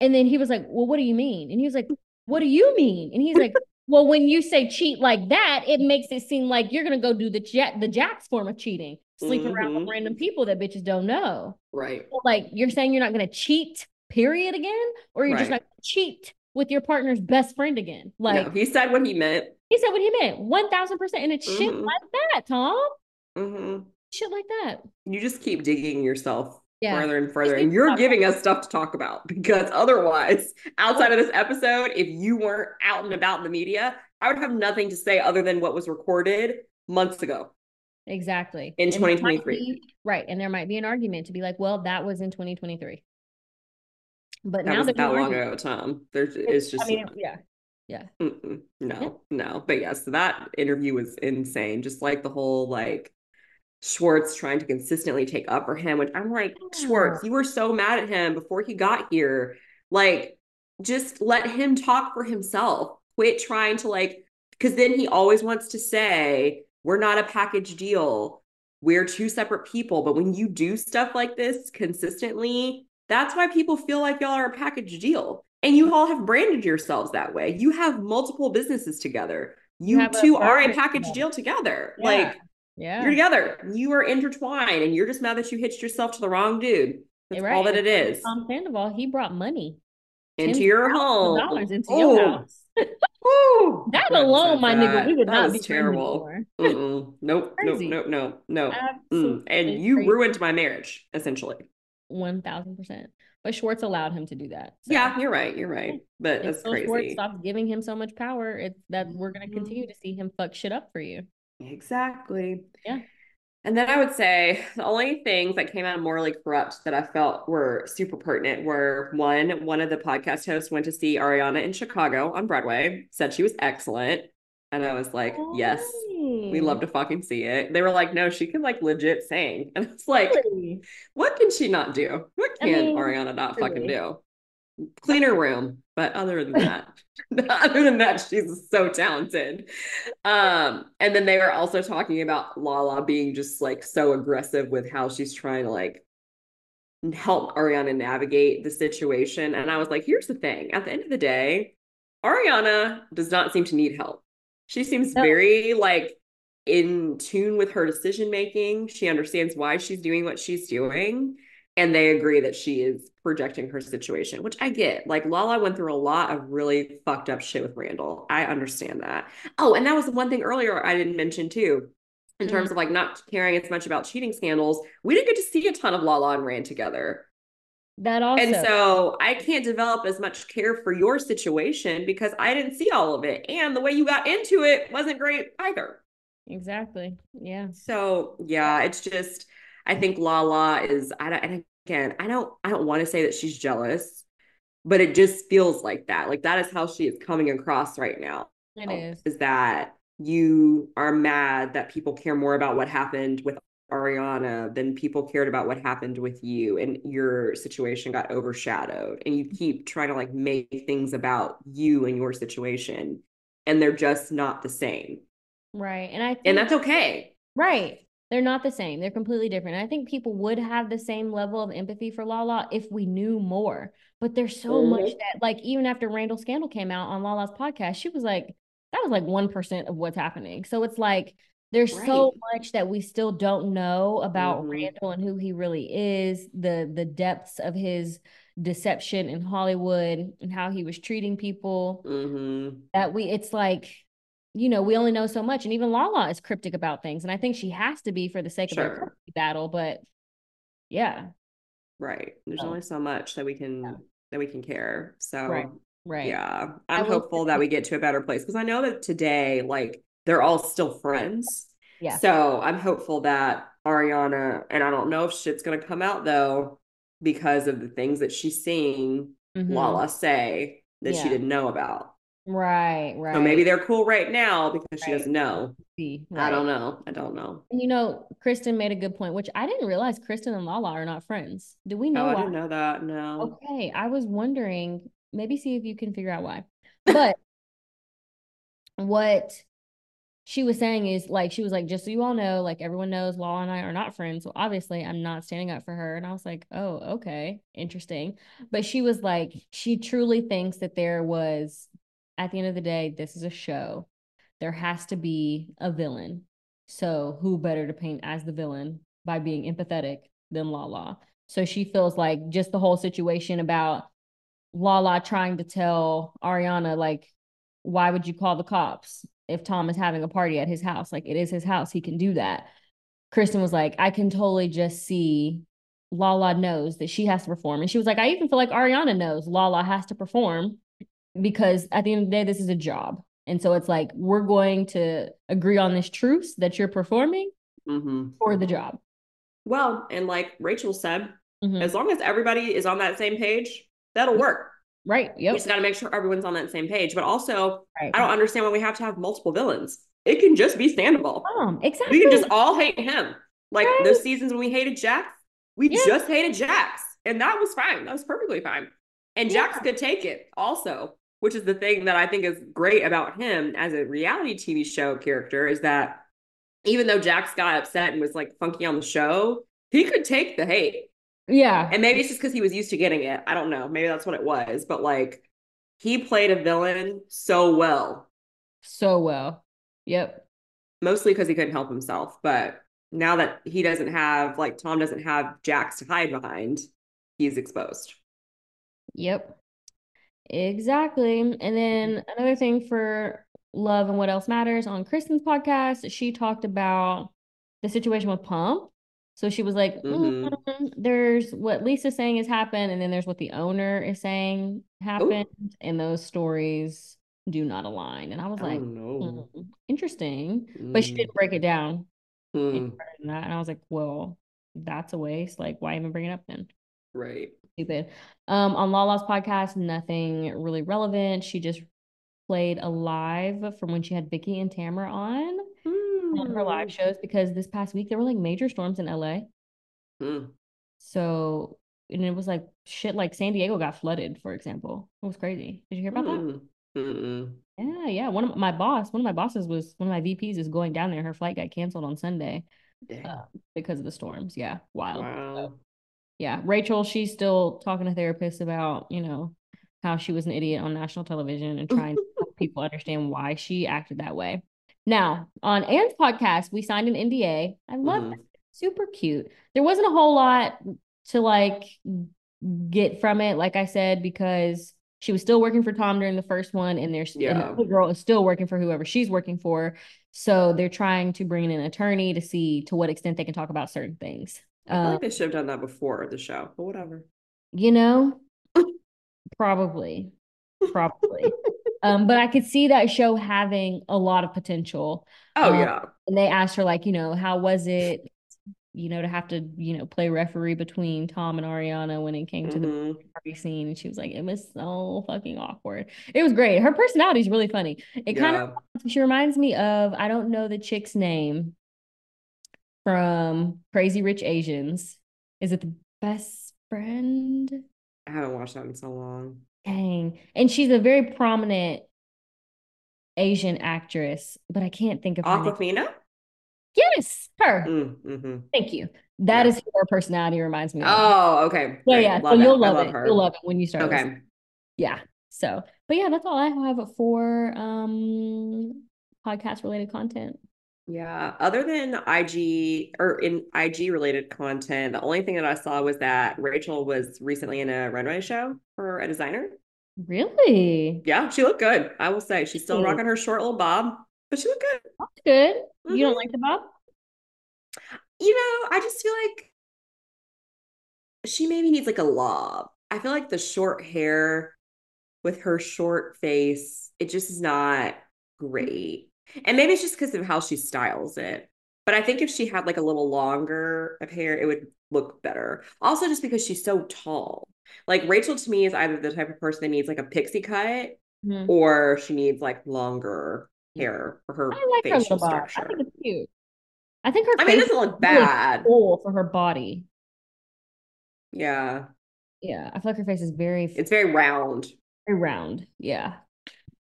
And then he was like, Well, what do you mean? And he was like, What do you mean? And he's like, [laughs] Well, when you say cheat like that, it makes it seem like you're gonna go do the jack the Jack's form of cheating, sleep around with Mhm. random people that bitches don't know. Right. Like you're saying you're not gonna cheat, period, again, or you're just Right. not gonna cheat with your partner's best friend again. Like no, he said what he meant. he said what he meant, one thousand percent, and it's shit Mhm. like that, Tom. Mm-hmm. Shit like that. You just keep digging yourself Yeah. further and further, and you're giving us stuff to talk about [laughs] because otherwise, outside of this episode, if you weren't out and about in the media, I would have nothing to say other than what was recorded months ago. Exactly. In And 2023. be- right. And there might be an argument to be like, well, that was in 2023. But That now was that long ago, Tom. There's it's just I mean, yeah. Mm-mm, no, no. But yes, that interview was insane. Just like the whole like Schwartz trying to consistently take up for him, which I'm like, Schwartz, you were so mad at him before he got here. Like, just let him talk for himself. Quit trying to like, because then he always wants to say, we're not a package deal. We're two separate people. But when you do stuff like this consistently, that's why people feel like y'all are a package deal. And you all have branded yourselves that way. You have multiple businesses together. You, a two are a package deal together. Yeah. Like Yeah. you're together. You are intertwined, and you're just mad that you hitched yourself to the wrong dude. That's You're all right. that it is. Tom Sandoval, he brought money. Into $10,000 your home. Dollars into your house. [laughs] Woo. That alone, my nigga, we would That not be terrible. [laughs] Nope, nope, nope, nope, no. Mm. And you crazy. ruined my marriage, essentially. One thousand percent. But Schwartz allowed him to do that. so. Yeah, you're right. You're right. But that's Until Schwartz stops giving him so much power, it's that we're gonna Mhm. continue to see him fuck shit up for you. Exactly. Yeah. And then I would say the only things that came out of morally corrupt that I felt were super pertinent were one, one of the podcast hosts went to see Ariana in Chicago on Broadway, said she was excellent. And I was like, yes, we love to fucking see it. They were like, no, she can like legit sing. [laughs] And it's like, Really? what can she not do? What I can mean, Ariana not fucking do? Cleaner room. But other than that, [laughs] other than that, she's so talented. Um, and then they were also talking about Lala being just like so aggressive with how she's trying to like help Ariana navigate the situation. And I was like, here's the thing. At the end of the day, Ariana does not seem to need help. She seems No. very like in tune with her decision making. She understands why she's doing what she's doing. And they agree that she is projecting her situation, which I get. Like Lala went through a lot of really fucked up shit with Randall. I understand that. Oh, and that was the one thing earlier I didn't mention too. In terms mm-hmm. of like not caring as much about cheating scandals, we didn't get to see a ton of Lala and Rand together. That also. And so I can't develop as much care for your situation because I didn't see all of it. And the way you got into it wasn't great either. exactly. Yeah. So yeah, it's just I think Lala is I don't and again, I don't I don't want to say that she's jealous, but it just feels like that. Like that is how she is coming across right now. It um, is. Is that you are mad that people care more about what happened with Ariana then people cared about what happened with you and your situation got overshadowed and you keep trying to like make things about you and your situation and they're just not the same. Right. And I think And that's okay. Right. They're not the same. They're completely different. I think people would have the same level of empathy for Lala if we knew more. But there's so much Mhm. that, like, even after Randall Scandal came out on Lala's podcast, she was like, that was like 1% of what's happening. So it's like, there's so much that we still don't know about Mhm. Randall and who he really is, the the depths of his deception in Hollywood and how he was treating people Mm-hmm. that we it's like you know we only know so much and even lala is cryptic about things and i think she has to be for the sake of her battle, but yeah. Right. There's So. only so much that we can Yeah. that we can care. So Right. Right. yeah, I'm hopeful that we get to a better place because I know that today, like, they're all still friends. Yeah. So I'm hopeful that Ariana, and I don't know if shit's gonna come out though, because of the things that she's seeing Mhm. Lala say that she didn't know about. Right. Right. So maybe they're cool right now because she doesn't know. See, I don't know. I don't know. You know, Kristen made a good point, which I didn't realize Kristen and Lala are not friends. Do we know Oh, I didn't know that. No. Okay, I was wondering, maybe see if you can figure out why. But [laughs] what she was saying is like she was like, just so you all know, like everyone knows Lala and I are not friends. So obviously I'm not standing up for her. And I was like, oh, okay, interesting. But she was like, she truly thinks that there was, at the end of the day, this is a show. There has to be a villain. So who better to paint as the villain by being empathetic than Lala? So she feels like just the whole situation about Lala trying to tell Ariana, like, why would you call the cops if Tom is having a party at his house? Like, it is his house. He can do that. Kristen was like, I can totally just see Lala knows that she has to perform. And she was like, I even feel like Ariana knows Lala has to perform because at the end of the day, this is a job. And so it's like, we're going to agree on this truce that you're performing hmm for the job. Well, and like Rachel said, Mhm. as long as everybody is on that same page, that'll work. Right. We just got to make sure everyone's on that same page. But also, Right. I don't understand why we have to have multiple villains. It can just be Sandoval. Um, exactly. We can just all hate him. Like Right. those seasons when we hated Jax, we Yeah. just hated Jax. And that was fine. That was perfectly fine. And Jax Yeah. could take it also, which is the thing that I think is great about him as a reality TV show character is that even though Jax got upset and was like funky on the show, he could take the hate. Yeah. And maybe it's just because he was used to getting it. I don't know. Maybe that's what it was. But like he played a villain so well, so well. Yep. mostly because he couldn't help himself. But now that he doesn't have, like, Tom doesn't have Jax to hide behind, he's exposed. Yep. Exactly. And then mm-hmm. another thing for Love and What Else Matters on Kristen's podcast, she talked about the situation with Pump. So she was like, Mhm. "Mm, there's what Lisa's saying has happened, and then there's what the owner is saying happened, and those stories do not align. And I was Oh, like, no. "Hmm, interesting. But she didn't break it down Mm, any further than that. And I was like, well, that's a waste. Like, why even bring it up then? right. stupid. Um, on Lala's podcast, nothing really relevant. She just played a live from when she had Vicki and Tamara on on her live shows because this past week there were like major storms in LA. mm. So and it was like shit like San Diego got flooded, for example. It was crazy. Did you hear about that? Mm, mm-mm. Yeah, yeah. One of my boss, one of my bosses was one of my VPs is going down there. Her flight got canceled on Sunday uh, because of the storms. Yeah, wild. Wow. yeah, Rachel, she's still talking to therapists about, you know, how she was an idiot on national television and trying to help people understand why she acted that way. Now, on Anne's podcast, we signed an NDA. I love Mhm. that. Super cute. There wasn't a whole lot to like get from it, like I said, because she was still working for Tom during the first one, and there's and the girl is still working for whoever she's working for. So they're trying to bring in an attorney to see to what extent they can talk about certain things. I feel Um, like they should have done that before the show, but whatever. you know, probably, probably. um, but I could see that show having a lot of potential. Oh, Um, yeah. And they asked her, like, you know, how was it, you know, to have to, you know, play referee between Tom and Ariana when it came to the Mhm. party scene? And she was like, it was so fucking awkward. It was great. Her personality is really funny. It kind of she reminds me of I don't know the chick's name from Crazy Rich Asians. Is it the best friend? I haven't watched that in so long. Dang. And she's a very prominent Asian actress, but I can't think of. Awkwafina? Yes, her. Mm, mhm. Thank you. That Yeah. is who her personality reminds me of. Oh, okay. yeah, Great. yeah. So Love you'll love, love it. her. You'll love it when you start. listening. Okay. Yeah. So, but yeah, that's all I have for um podcast related content. Yeah, other than IG or in IG related content, the only thing that I saw was that Rachel was recently in a runway show for a designer. Really? Yeah, she looked good. I will say she's still rocking her short little bob, but she looked good. That's good. You don't Mhm. like the bob? you know, I just feel like she maybe needs like a lob. I feel like the short hair with her short face, it just is not great. And maybe it's just because of how she styles it. But I think if she had like a little longer of hair, it would look better. Also, just because she's so tall. Like Rachel to me is either the type of person that needs like a pixie cut Mhm. or she needs like longer hair for her I like facial little bob. I think it's cute. I think her I mean, it face doesn't look is really bad. full for her body. Yeah. Yeah, I feel like her face is very It's very round. very round. Yeah.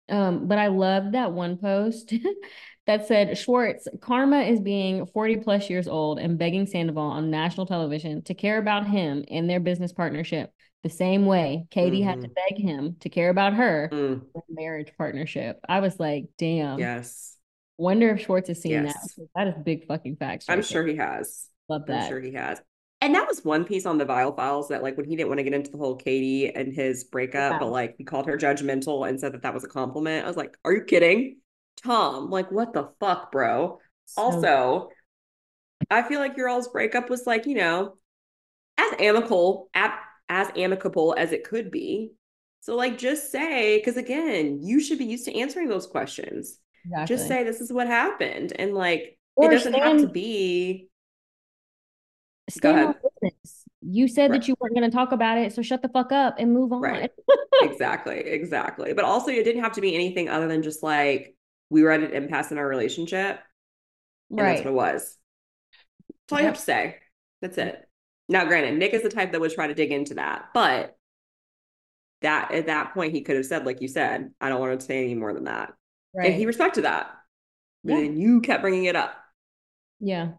Um, but I love that one post [laughs] that said Schwartz, karma is being 40 plus years old and begging Sandoval on national television to care about him and their business partnership the same way Katie had to beg him to care about her Mm, marriage partnership. I was like, damn. yes. Wonder if Schwartz has seen that. Yes. because That is big fucking facts. I'm right sure there. he has. Love I'm that. sure he has. And that was one piece on the Viall Files that, like, when he didn't want to get into the whole Katie and his breakup, Yeah. but like he called her judgmental and said that that was a compliment. I was like, are you kidding? Tom, like, what the fuck, bro? So- Also, I feel like your all's breakup was like, you know, as amicable, ap- as amicable as it could be. So, like, just say, because again, you should be used to answering those questions. Just say this is what happened. And like, Or it doesn't have to be On ahead. business. You said Right. that you weren't going to talk about it, so shut the fuck up and move on. Right. [laughs] exactly, exactly. But also, it didn't have to be anything other than just like we were at an impasse in our relationship, and that's Right. what it was. That's all you have to say. That's it. Now, granted, Nick is the type that would try to dig into that, but that at that point he could have said, like you said, I don't want to say any more than that, and he respected that. But Yeah. then you kept bringing it up. Yeah.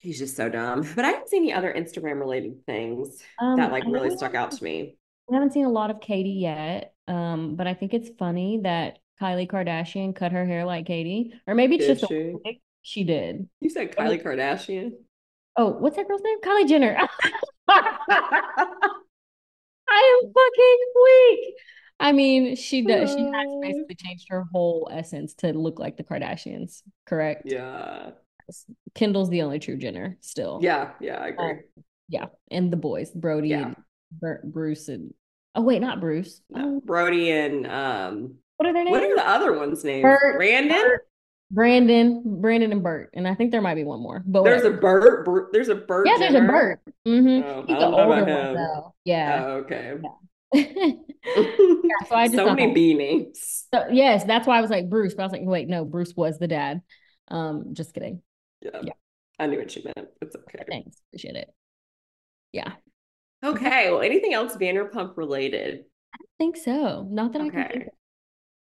He's just so dumb. But I haven't seen any other Instagram related things Um, that like really stuck out to me. We haven't seen a lot of Katie yet, um, but I think it's funny that Kylie Kardashian cut her hair like Katie, or maybe it's Did just she? She did. You said Kylie Kardashian. Oh, what's that girl's name? Kylie Jenner. [laughs] [laughs] I am fucking weak. I mean, she does. She has Oh. basically changed her whole essence to look like the Kardashians. Correct? yeah. Kendall's the only true Jenner still. Yeah. Yeah. I agree. Um, yeah, and the boys, Brody Yeah. and Bur- Bruce and oh wait, not Bruce. No, Oh, Brody and um, what are their names? what are the other ones' names? Bert, Brandon. Bert, Brandon, Brandon, and Bert, and I think there might be one more. But There's a whatever. Bert. There's a Bert. yeah, there's a Jenner. Bert. Mm-hmm. Oh, He's I the older one though. Yeah. Oh, okay. [laughs] so I just so thought many B names. So, yes, that's why I was like Bruce, but I was like, wait, no, Bruce was the dad. Um, just kidding. Yeah. Yeah. I knew what you meant. It's okay. Thanks, appreciate it. Yeah, Okay. Well, anything else Vanderpump related? I think so. Not that I can Okay.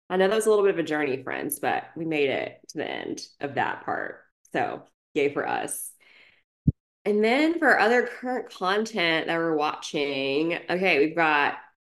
I know that was a little bit of a journey, friends, but we made it to the end of that part. So, yay for us. And then for other current content that we're watching, okay, we've got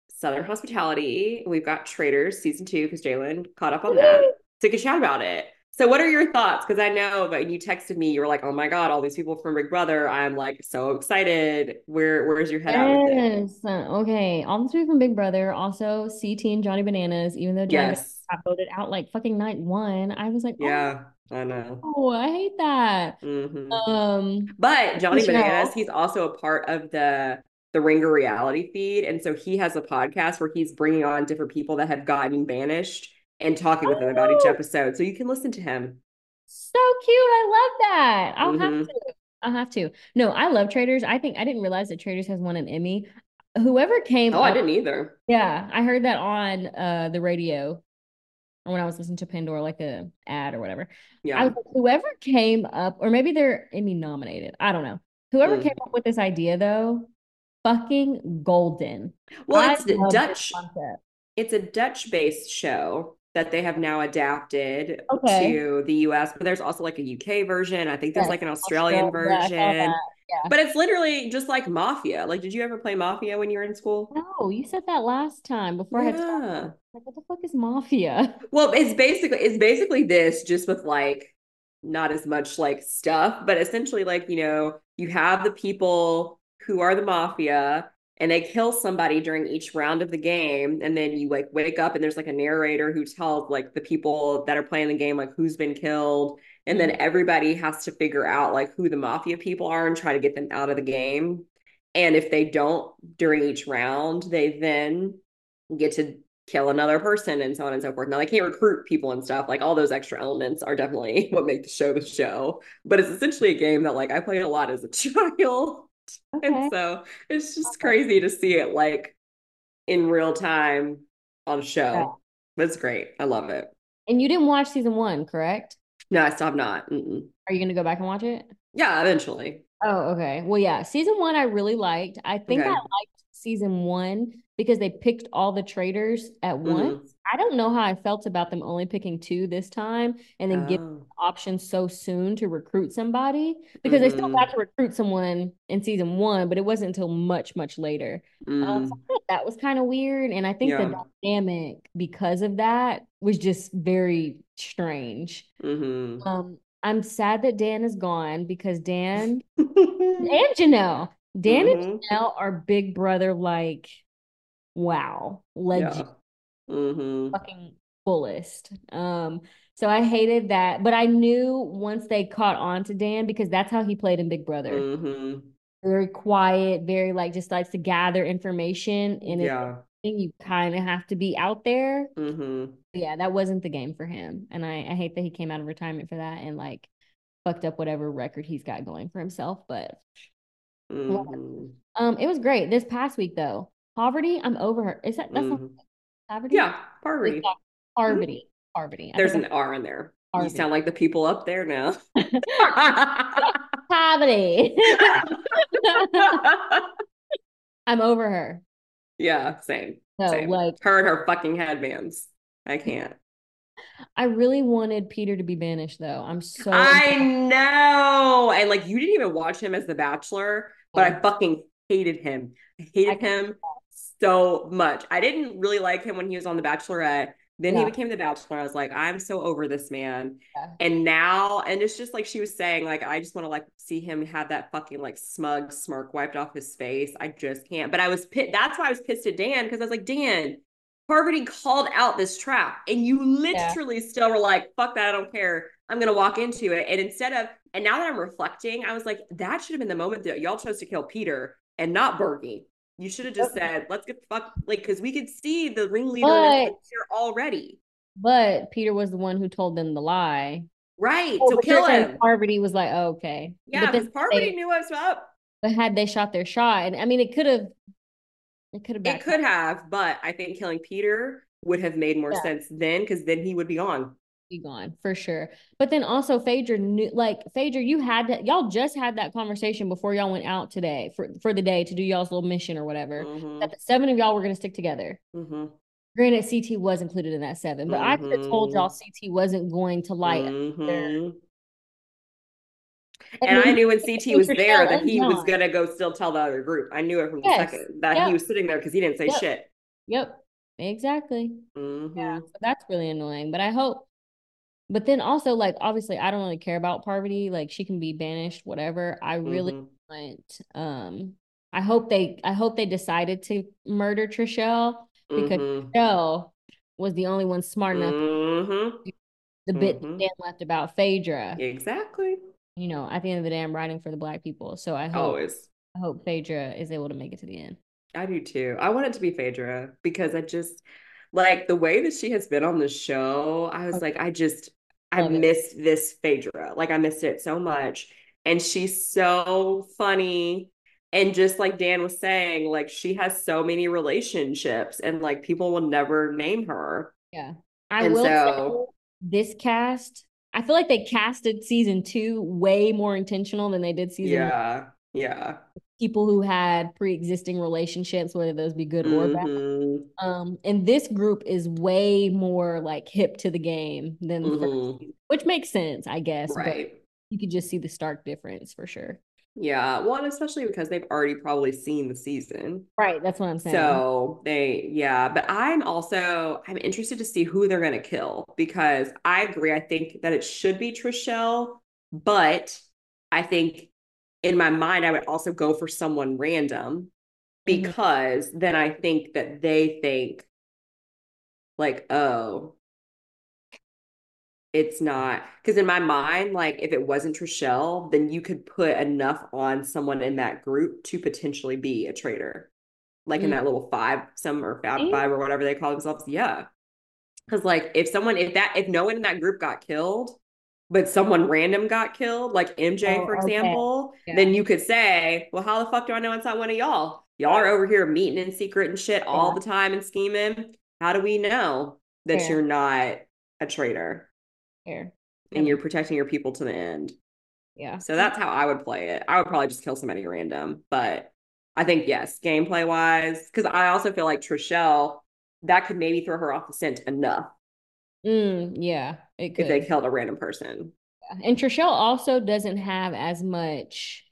Southern Hospitality, we've got Traitors season two because Jalen caught up on that. So, we can chat about it. So, what are your thoughts? Because I know that you texted me, you were like, "Oh my God, all these people from Big Brother!" I'm like so excited. Where Where's your head at? Yes. Okay. All the three from Big Brother. Also, CT and Johnny Bananas. Even though Johnny Yes. got voted out like fucking night one, I was like, Yeah, I know. oh, I hate that. hmm Um, But Johnny. Bananas, he's also a part of the the Ringer reality feed, and so he has a podcast where he's bringing on different people that have gotten banished and talking with them about each Oh. episode. So you can listen to him. so cute. I love that. I'll Mhm. have to. I'll have to. No, I love Traitors. I think I didn't realize that Traitors has won an Emmy. Whoever came Oh, I didn't either. Yeah, I heard that on uh the radio when I was listening to Pandora, like a ad or whatever. Yeah. like, whoever came up, or maybe they're Emmy nominated. I don't know. Whoever Mm. came up with this idea though, fucking golden. Well, I it's the Dutch. It's a Dutch-based show that they have now adapted Okay. to the US, but there's also like a UK version. I think there's Yes, like an Australian Australia, version. Yeah. But it's literally just like Mafia. Like, did you ever play Mafia when you were in school? No, you said that last time before I had to Yeah. Like, what the fuck is mafia? [laughs] Well, it's basically it's basically this just with like not as much like stuff, but essentially like, you know, you have the people who are the mafia and they kill somebody during each round of the game and then you like wake up and there's like a narrator who tells like the people that are playing the game like who's been killed and then mm-hmm. everybody has to figure out like who the mafia people are and try to get them out of the game. And if they don't during each round they then get to kill another person and so on and so forth. Now they can't recruit people and stuff like all those extra elements are definitely [laughs] what make the show the show. But it's essentially a game that like i played a lot as a [laughs] child [laughs] Okay. and so it's just crazy to see it like in real time on a show. It's great. I love it. And you didn't watch season one, correct? No, I still have not. Mm-mm. Are you gonna go back and watch it? Yeah, eventually. Oh, okay. Well, yeah, season one I really liked. I think Okay. I liked season one because they picked all the traitors at Mhm. once. I don't know how I felt about them only picking two this time and then giving Oh. options so soon to recruit somebody because they still got to recruit someone in season one, but it wasn't until much, much later. Um, so Mm. That was kind of weird. And I think the dynamic because of that was just very strange. Mhm. Um, I'm sad that Dan is gone because Dan [laughs] and Janelle, Dan and Mhm. Janelle are big brother like, wow, legend, Yeah. Mhm. fucking fullest. Um, so I hated that, but I knew once they caught on to Dan because that's how he played in Big Brother. Mhm. Very quiet, very like just likes to gather information, and Yeah. you kind of have to be out there. Mhm. Yeah, that wasn't the game for him, and I I hate that he came out of retirement for that and like fucked up whatever record he's got going for himself, but. Mhm. Um, it was great. This past week though, poverty, I'm over her. Is that that's not Mhm. poverty? Yeah. It's not poverty. Poverty. There's an R in there. You sound like the people up there now. [laughs] poverty. [laughs] I'm over her. yeah, same. So Same. like Her and her fucking headbands. I can't. I really wanted Peter to be banished though. I'm so I know. And like you didn't even watch him as the Bachelor, but I fucking hated him. I hated I- him so much. I didn't really like him when he was on The Bachelorette. Then he became the Bachelor. I was like, I'm so over this man. Yeah. And now, and it's just like she was saying, like, I just want to like see him have that fucking like smug smirk wiped off his face. I just can't. But I was pissed. That's why I was pissed at Dan because I was like, Dan, Parvati called out this trap, and you literally still were like, fuck that, I don't care. I'm gonna walk into it. And instead of, and now that I'm reflecting, I was like, that should have been the moment that y'all chose to kill Peter and not Bergie. You should have just said, let's get the fuck like because we could see the ringleader But- here already. but Peter was the one who told them the lie. Right. Oh, so but kill him. Parvati was like, oh, okay. Yeah, because Parvati they, knew what's up. but had they shot their shot, and I mean, it could have, it could have. It could have, but I think killing Peter would have made more Yeah. sense then because then he would be gone. Be gone for sure. But then also Phaedra knew like Phaedra, you had that y'all just had that conversation before y'all went out today for, for the day to do y'all's little mission or whatever. Mhm, That the seven of y'all were gonna stick together. mhm, Granted, CT was included in that seven, but I could have told y'all Mhm. CT wasn't going to light. mhm. And And I knew when CT was there that he was gonna go still tell the other group. I knew it from the second that yep. he was sitting there because he didn't say Yep. shit. Yep, exactly. Yeah, so that's really annoying. But I hope. But then also, like, obviously, I don't really care about Parvati. Like, she can be banished, whatever. I really Mhm. want. Um, I hope they. I hope they decided to murder Trishelle because Mhm. Trishelle was the only one smart enough. Mhm. The bit Mhm. Dan left about Phaedra. Exactly. You know, at the end of the day, I'm writing for the black people, so I hope. Always. I hope Phaedra is able to make it to the end. I do too. I want it to be Phaedra because I just like the way that she has been on the show. I was like, I just, I Love it. missed this Phaedra. Like, I missed it so much. And she's so funny. And just like Dan was saying, like, she has so many relationships and like people will never name her. Yeah. I And will so- say this cast, I feel like they casted season two way more intentional than they did season one. Yeah. People who had pre-existing relationships, whether those be good or bad. Mhm. Um, and this group is way more like hip to the game than the first Mhm. season, which makes sense, I guess. But Right. you could just see the stark difference for sure. Yeah. Well, and especially because they've already probably seen the season. Right. That's what I'm saying. So they, yeah, but I'm also I'm interested to see who they're gonna kill because I agree. I think that it should be Trishelle, but I think in my mind I would also go for someone random because then I think that they think like, oh, it's not because in my mind, like if it wasn't Trishelle, then you could put enough on someone in that group to potentially be a traitor. Like in Mm. that little five, some or Mm. five or whatever they call themselves. Yeah. Cause like if someone, if that, if no one in that group got killed, but someone random got killed, like MJ, Oh, for okay. example, Yeah. then you could say, well, how the fuck do I know it's not one of y'all? Y'all are over here meeting in secret and shit all Yeah. the time and scheming. How do we know that Fair. you're not a traitor Fair. and Yeah. you're protecting your people to the end? Yeah. So that's how I would play it. I would probably just kill somebody random, but I think yes, gameplay wise, because I also feel like Trishelle, that could maybe throw her off the scent enough Mm, yeah, it could. if they killed a random person. And Trishelle also doesn't have as much.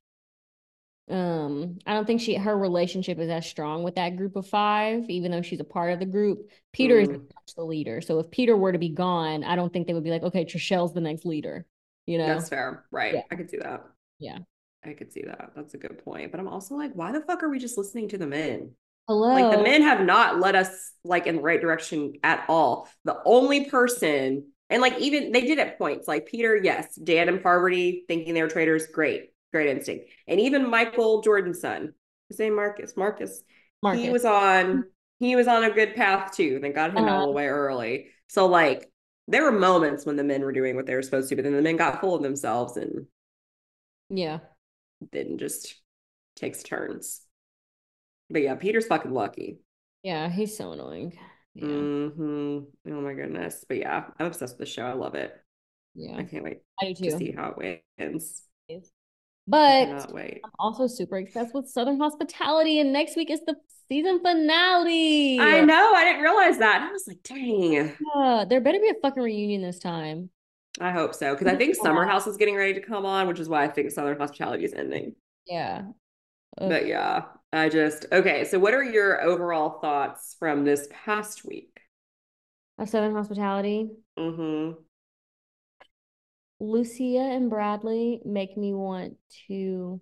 Um, I don't think she her relationship is as strong with that group of five, even though she's a part of the group. Peter is Mm. much the leader. So if Peter were to be gone, I don't think they would be like, okay, Trishelle's the next leader. You know? That's fair. Right. Yeah. I could see that. Yeah. I could see that. That's a good point. But I'm also like, why the fuck are we just listening to the men? Hello. Like the men have not led us like in the right direction at all. The only person, and like even they did at points, like Peter, yes, Dan and Parvati thinking they were traitors, great, great instinct. And even Michael Jordan's son, his name Marcus, Marcus, Marcus. he was on he was on a good path too. They got him Uh-huh. the way early. So like there were moments when the men were doing what they were supposed to, but then the men got full of themselves and yeah. then just takes turns. But yeah, Peter's fucking lucky. Yeah, he's so annoying. Yeah. hmm Oh my goodness. But yeah, I'm obsessed with the show. I love it. Yeah. I can't wait I do too. to see how it ends. But wait. I'm also super obsessed with Southern Hospitality, and next week is the season finale. I know. I didn't realize that. I was like, dang. There better be a fucking reunion this time. I hope so. Because I think Summer House is getting ready to come on, which is why I think Southern Hospitality is ending. Yeah. Ugh. But yeah, I just okay. So, what are your overall thoughts from this past week? Of Southern Hospitality. hmm Lucia and Bradley make me want to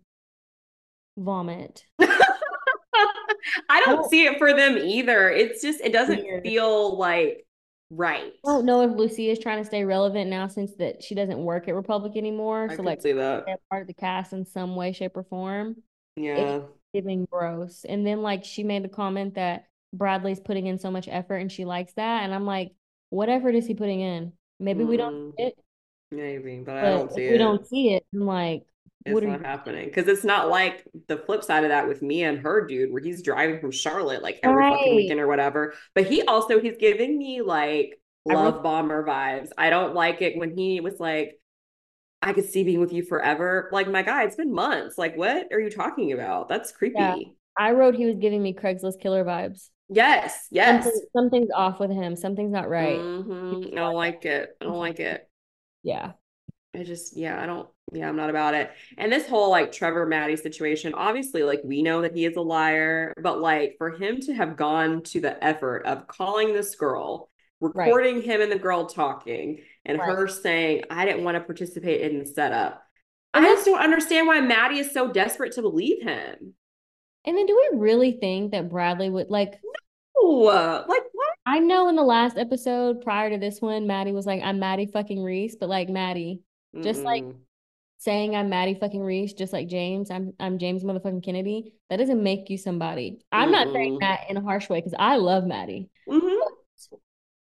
vomit. [laughs] I don't don't- see it for them either. It's just it doesn't Weird. feel like right. I don't know if Lucia is trying to stay relevant now since that she doesn't work at Republic anymore. I So like see that. part of the cast in some way, shape, or form. Yeah. Giving gross. And then like she made the comment that Bradley's putting in so much effort and she likes that. And I'm like, what effort is he putting in? Maybe we don't Mm, see it, Maybe, but I don't if it. we don't see it, I'm like, It's what not you happening because it's not like the flip side of that with me and her dude, where he's driving from Charlotte like every fucking weekend or whatever. But he also he's giving me like love bomber vibes. I don't like it when he was like, "I could see being with you forever." Like, my guy, it's been months. Like, what are you talking about? That's creepy. Yeah. I wrote he was giving me Craigslist killer vibes. Yes, yes. Something, something's off with him. Something's not right. Mhm. I don't like it. I don't like it. Yeah. I just, yeah, I don't, yeah, I'm not about it. And this whole like Trevor Maddie situation, obviously, like we know that he is a liar, but like for him to have gone to the effort of calling this girl, Right. recording him and the girl talking, and Right. her saying, I didn't want to participate in the setup. And I just don't understand why Maddie is so desperate to believe him. And then do we really think that Bradley would like Ooh, like what? I know in the last episode prior to this one, Maddie was like, I'm Maddie fucking Reese, but like Maddie Just like- saying I'm Maddie fucking Reese, just like James, I'm I'm James motherfucking Kennedy, that doesn't make you somebody. I'm not saying that in a harsh way because I love Maddie. Mhm.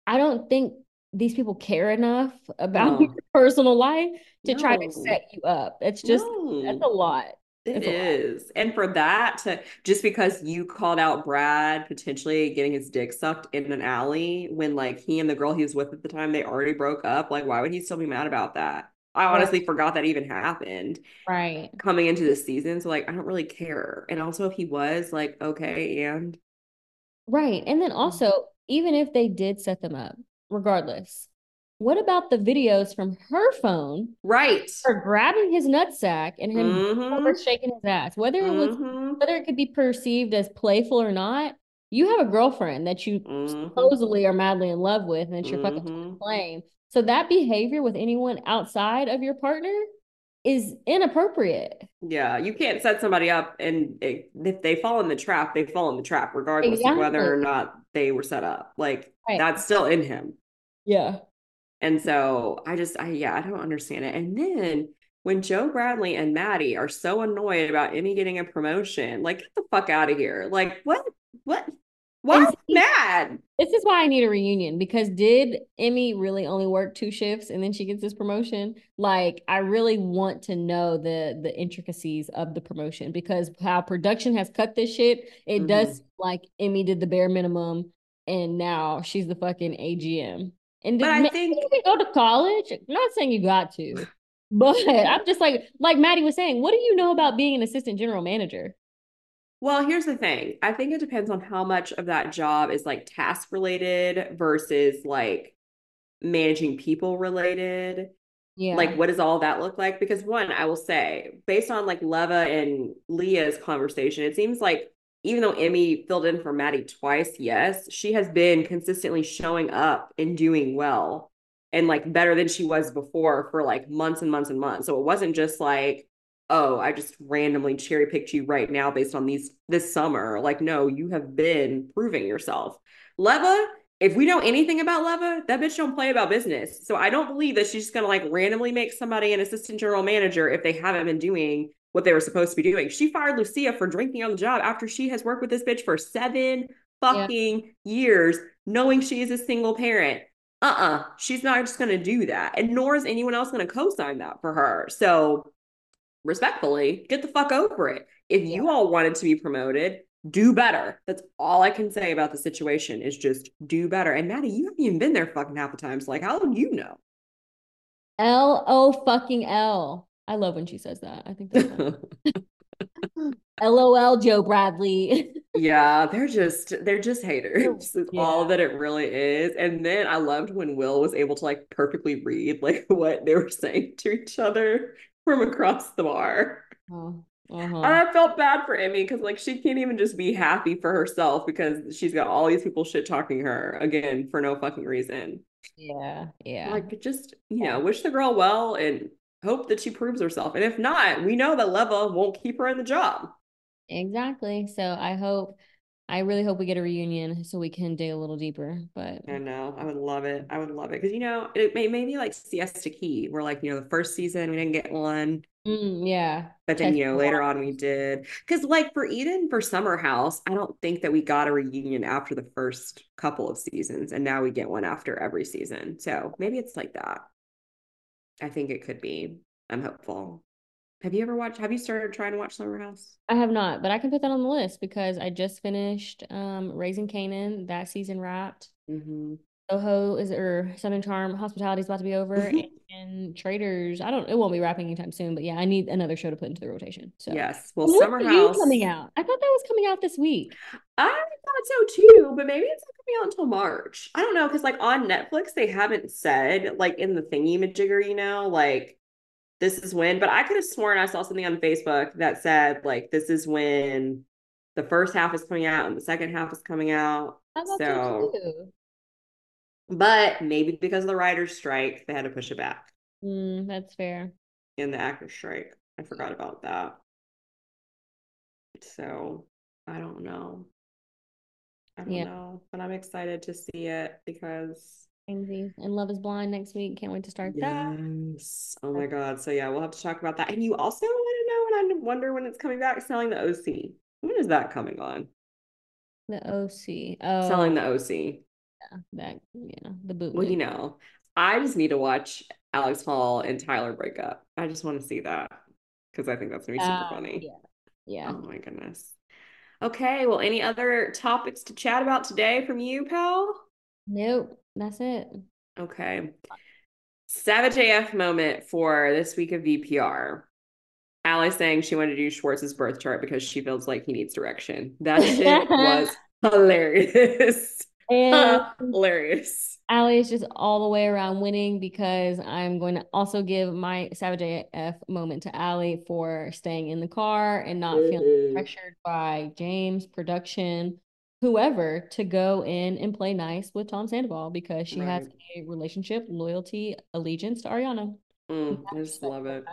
I don't think these people care enough about No. your personal life to try to set you up. It's just No. that's a lot. It It's a lot. And for that to just because you called out Brad potentially getting his dick sucked in an alley when like he and the girl he was with at the time they already broke up, like why would he still be mad about that? I Right. honestly forgot that even happened Right. coming into this season. So like I don't really care. And also if he was like, okay, and Right. And then mm. also, even if they did set them up, regardless, what about the videos from her phone, right. her grabbing his nutsack and him Mhm. shaking his ass? Whether it was Mhm. whether it could be perceived as playful or not, you have a girlfriend that you Mhm. supposedly are madly in love with and that you're fucking Mhm. playing. So that behavior with anyone outside of your partner, is inappropriate. Yeah, you can't set somebody up and it, if they fall in the trap, they fall in the trap regardless Exactly. of whether or not they were set up. Like Right. that's still in him. Yeah. And so I just, I, yeah, I don't understand it. And then when Joe Bradley and Maddie are so annoyed about Emmy getting a promotion, like, get the fuck out of here. Like, what? What? Why see- mad? This is why I need a reunion because did Emmy really only work two shifts and then she gets this promotion? Like, I really want to know the the intricacies of the promotion because how production has cut this shit, it does Mhm. seem like Emmy did the bare minimum and now she's the fucking AGM. And But I think- you can go to college. I'm not saying you got to, [laughs] but I'm just like like Maddie was saying, what do you know about being an assistant general manager? Well, here's the thing. I think it depends on how much of that job is like task related versus like managing people related. Yeah. Like, what does all that look like? Because one, I will say, based on like Leva and Leah's conversation, it seems like even though Emmy filled in for Maddie twice, yes, she has been consistently showing up and doing well and like better than she was before for like months and months and months. So it wasn't just like, oh, I just randomly cherry picked you right now based on these this summer. Like, no, you have been proving yourself. Leva, if we know anything about Leva, that bitch don't play about business. So I don't believe that she's just gonna like randomly make somebody an assistant general manager if they haven't been doing what they were supposed to be doing. She fired Lucia for drinking on the job after she has worked with this bitch for seven fucking years, knowing she is a single parent. Uh-uh. She's not just gonna do that. And nor is anyone else gonna co-sign that for her. So respectfully, get the fuck over it. If you all wanted to be promoted, do better. That's all I can say about the situation is just do better. And Maddie, you haven't even been there fucking half the time. So like, how do you know? L O fucking L. I love when she says that. I think [laughs] that's. [laughs] LOL, Joe Bradley. [laughs] yeah, they're just they're just haters. It's all that it really is. And then I loved when Will was able to like perfectly read like what they were saying to each other from across the bar. Oh, And uh-huh. I felt bad for Emmy because like she can't even just be happy for herself because she's got all these people shit talking her again for no fucking reason. Yeah, yeah. Like just, you Yeah. know, wish the girl well and hope that she proves herself. And if not, we know that Leva won't keep her in the job. Exactly. So I hope, I really hope we get a reunion so we can dig a little deeper. But I know. I would love it. I would love it. Because you know, it may maybe like Siesta Key, where like, you know, the first season we didn't get one. Mm, yeah. But then, you know, later on we did. Because, like, for Eden, for Summer House, I don't think that we got a reunion after the first couple of seasons. And now we get one after every season. So maybe it's like that. I think it could be. I'm hopeful. Have you ever watched, have you started trying to watch Summer House? I have not, but I can put that on the list because I just finished um Raising Kanan. That season wrapped. Mm-hmm. Soho is or Southern Charm Hospitality is about to be over, [laughs] and, and Traitors. I don't. It won't be wrapping anytime soon, but yeah, I need another show to put into the rotation. So Yes. Well, Summer House. coming out? I thought that was coming out this week. I thought so too, but maybe it's not out until March. I don't know, because like on Netflix, they haven't said like in the thingy majigger, you know, like this is when, but I could have sworn I saw something on Facebook that said like this is when the first half is coming out and the second half is coming out. I So, but maybe because of the writer's strike, they had to push it back Mm, that's fair. in the actor's strike. I forgot about that. So I don't know. I don't Yeah. know, but I'm excited to see it because Crazy. And Love is Blind next week. Can't wait to start that. yes. Oh my God. So yeah, we'll have to talk about that. And you also want to know, and I wonder when it's coming back, selling the OC. When is that coming on? The OC. Oh, Selling the OC. yeah, that yeah, the boot. Well, you know, I just need to watch Alex Hall and Tyler break up. I just want to see that because I think that's gonna be super Uh, funny. yeah, yeah. Oh my goodness. Okay, well, any other topics to chat about today from you, pal? Nope, that's it. Okay. Savage AF moment for this week of VPR. Ally saying she wanted to do Schwartz's birth chart because she feels like he needs direction. That shit [laughs] was hilarious. And [laughs] hilarious. Ally is just all the way around winning because I'm going to also give my Savage AF moment to Ally for staying in the car and not feeling Mhm. pressured by James, production, whoever to go in and play nice with Tom Sandoval because she has a relationship, loyalty, allegiance to Ariana. Mm, I just love it.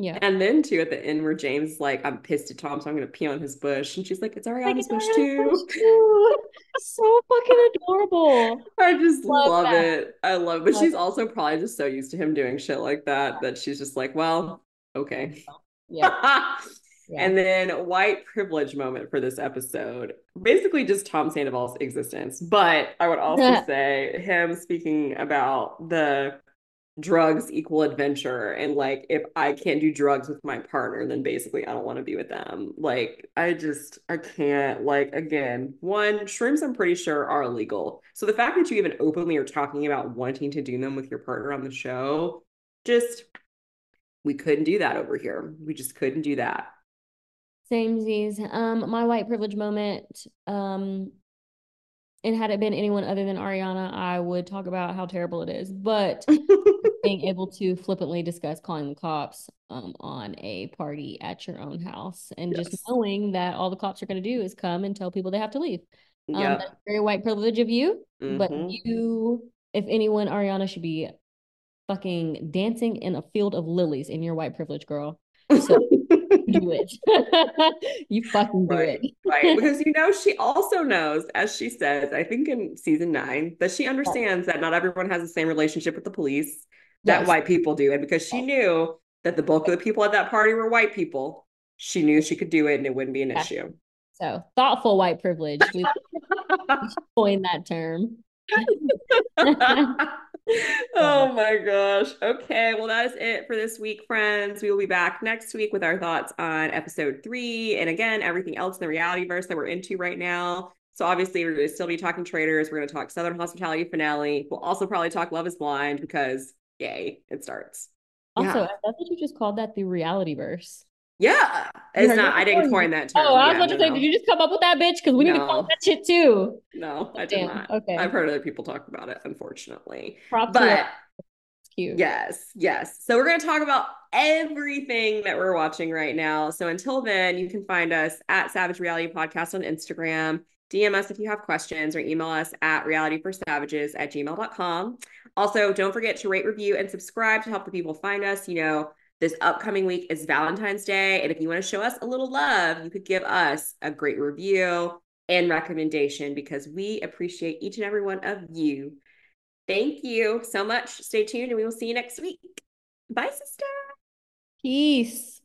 Yeah. And then too at the end where James like, I'm pissed at Tom, so I'm gonna pee on his bush. And she's like, It's Like, Ariana's it's bush too. bush too. so fucking adorable. [laughs] I just Love love, it. I love but Love she's also probably just so used to him doing shit like that that she's just like, well, okay. [laughs] Yeah. Yeah. And then white privilege moment for this episode. Basically just Tom Sandoval's existence. But I would also [laughs] say him speaking about the drugs equal adventure and like if I can't do drugs with my partner, then basically I don't want to be with them. Like I just I can't like again, one, shrooms I'm pretty sure are illegal. So the fact that you even openly are talking about wanting to do them with your partner on the show, just we couldn't do that over here. We just couldn't do that. Samesies. Um, my white privilege moment. Um, and had it been anyone other than Ariana, I would talk about how terrible it is. But [laughs] being able to flippantly discuss calling the cops um, on a party at your own house and Yes. just knowing that all the cops are going to do is come and tell people they have to leave. Um, Yeah. that's very white privilege of you. But Mhm. you, if anyone, Ariana should be fucking dancing in a field of lilies in your white privilege, girl. So [laughs] do it. [laughs] you fucking do Right, it. right. [laughs] Because you know, she also knows, as she says, I think in season nine, that she understands that not everyone has the same relationship with the police that Yes. white people do. And because she oh. knew that the bulk of the people at that party were white people, she knew she could do it and it wouldn't be an Yeah. issue. So thoughtful white privilege. We [laughs] coined that term. [laughs] [laughs] oh my gosh. Okay. Well, that is it for this week, friends. We will be back next week with our thoughts on episode three. And again, everything else in the reality verse that we're into right now. So obviously, we're going to still be talking traitors. We're going to talk Southern Hospitality finale. We'll also probably talk Love is Blind because, yay, it starts. Also, Yeah. I thought that you just called that the reality verse. Yeah. It's not, I didn't coin that oh, term. Oh, I was Yeah, about to no, say, no. did you just come up with that bitch? Because we need to call No. that shit too. No, I did Damn, not. okay. I've heard other people talk about it, unfortunately. Props But. It's cute. Yes, yes. So we're going to talk about everything that we're watching right now. So until then, you can find us at Savage Reality Podcast on Instagram. DM us if you have questions or email us at realityforsavages at gmail.com. Also, don't forget to rate, review, and subscribe to help the people find us. You know, this upcoming week is Valentine's Day. And if you want to show us a little love, you could give us a great review and recommendation because we appreciate each and every one of you. Thank you so much. Stay tuned and we will see you next week. Bye, sister. Peace.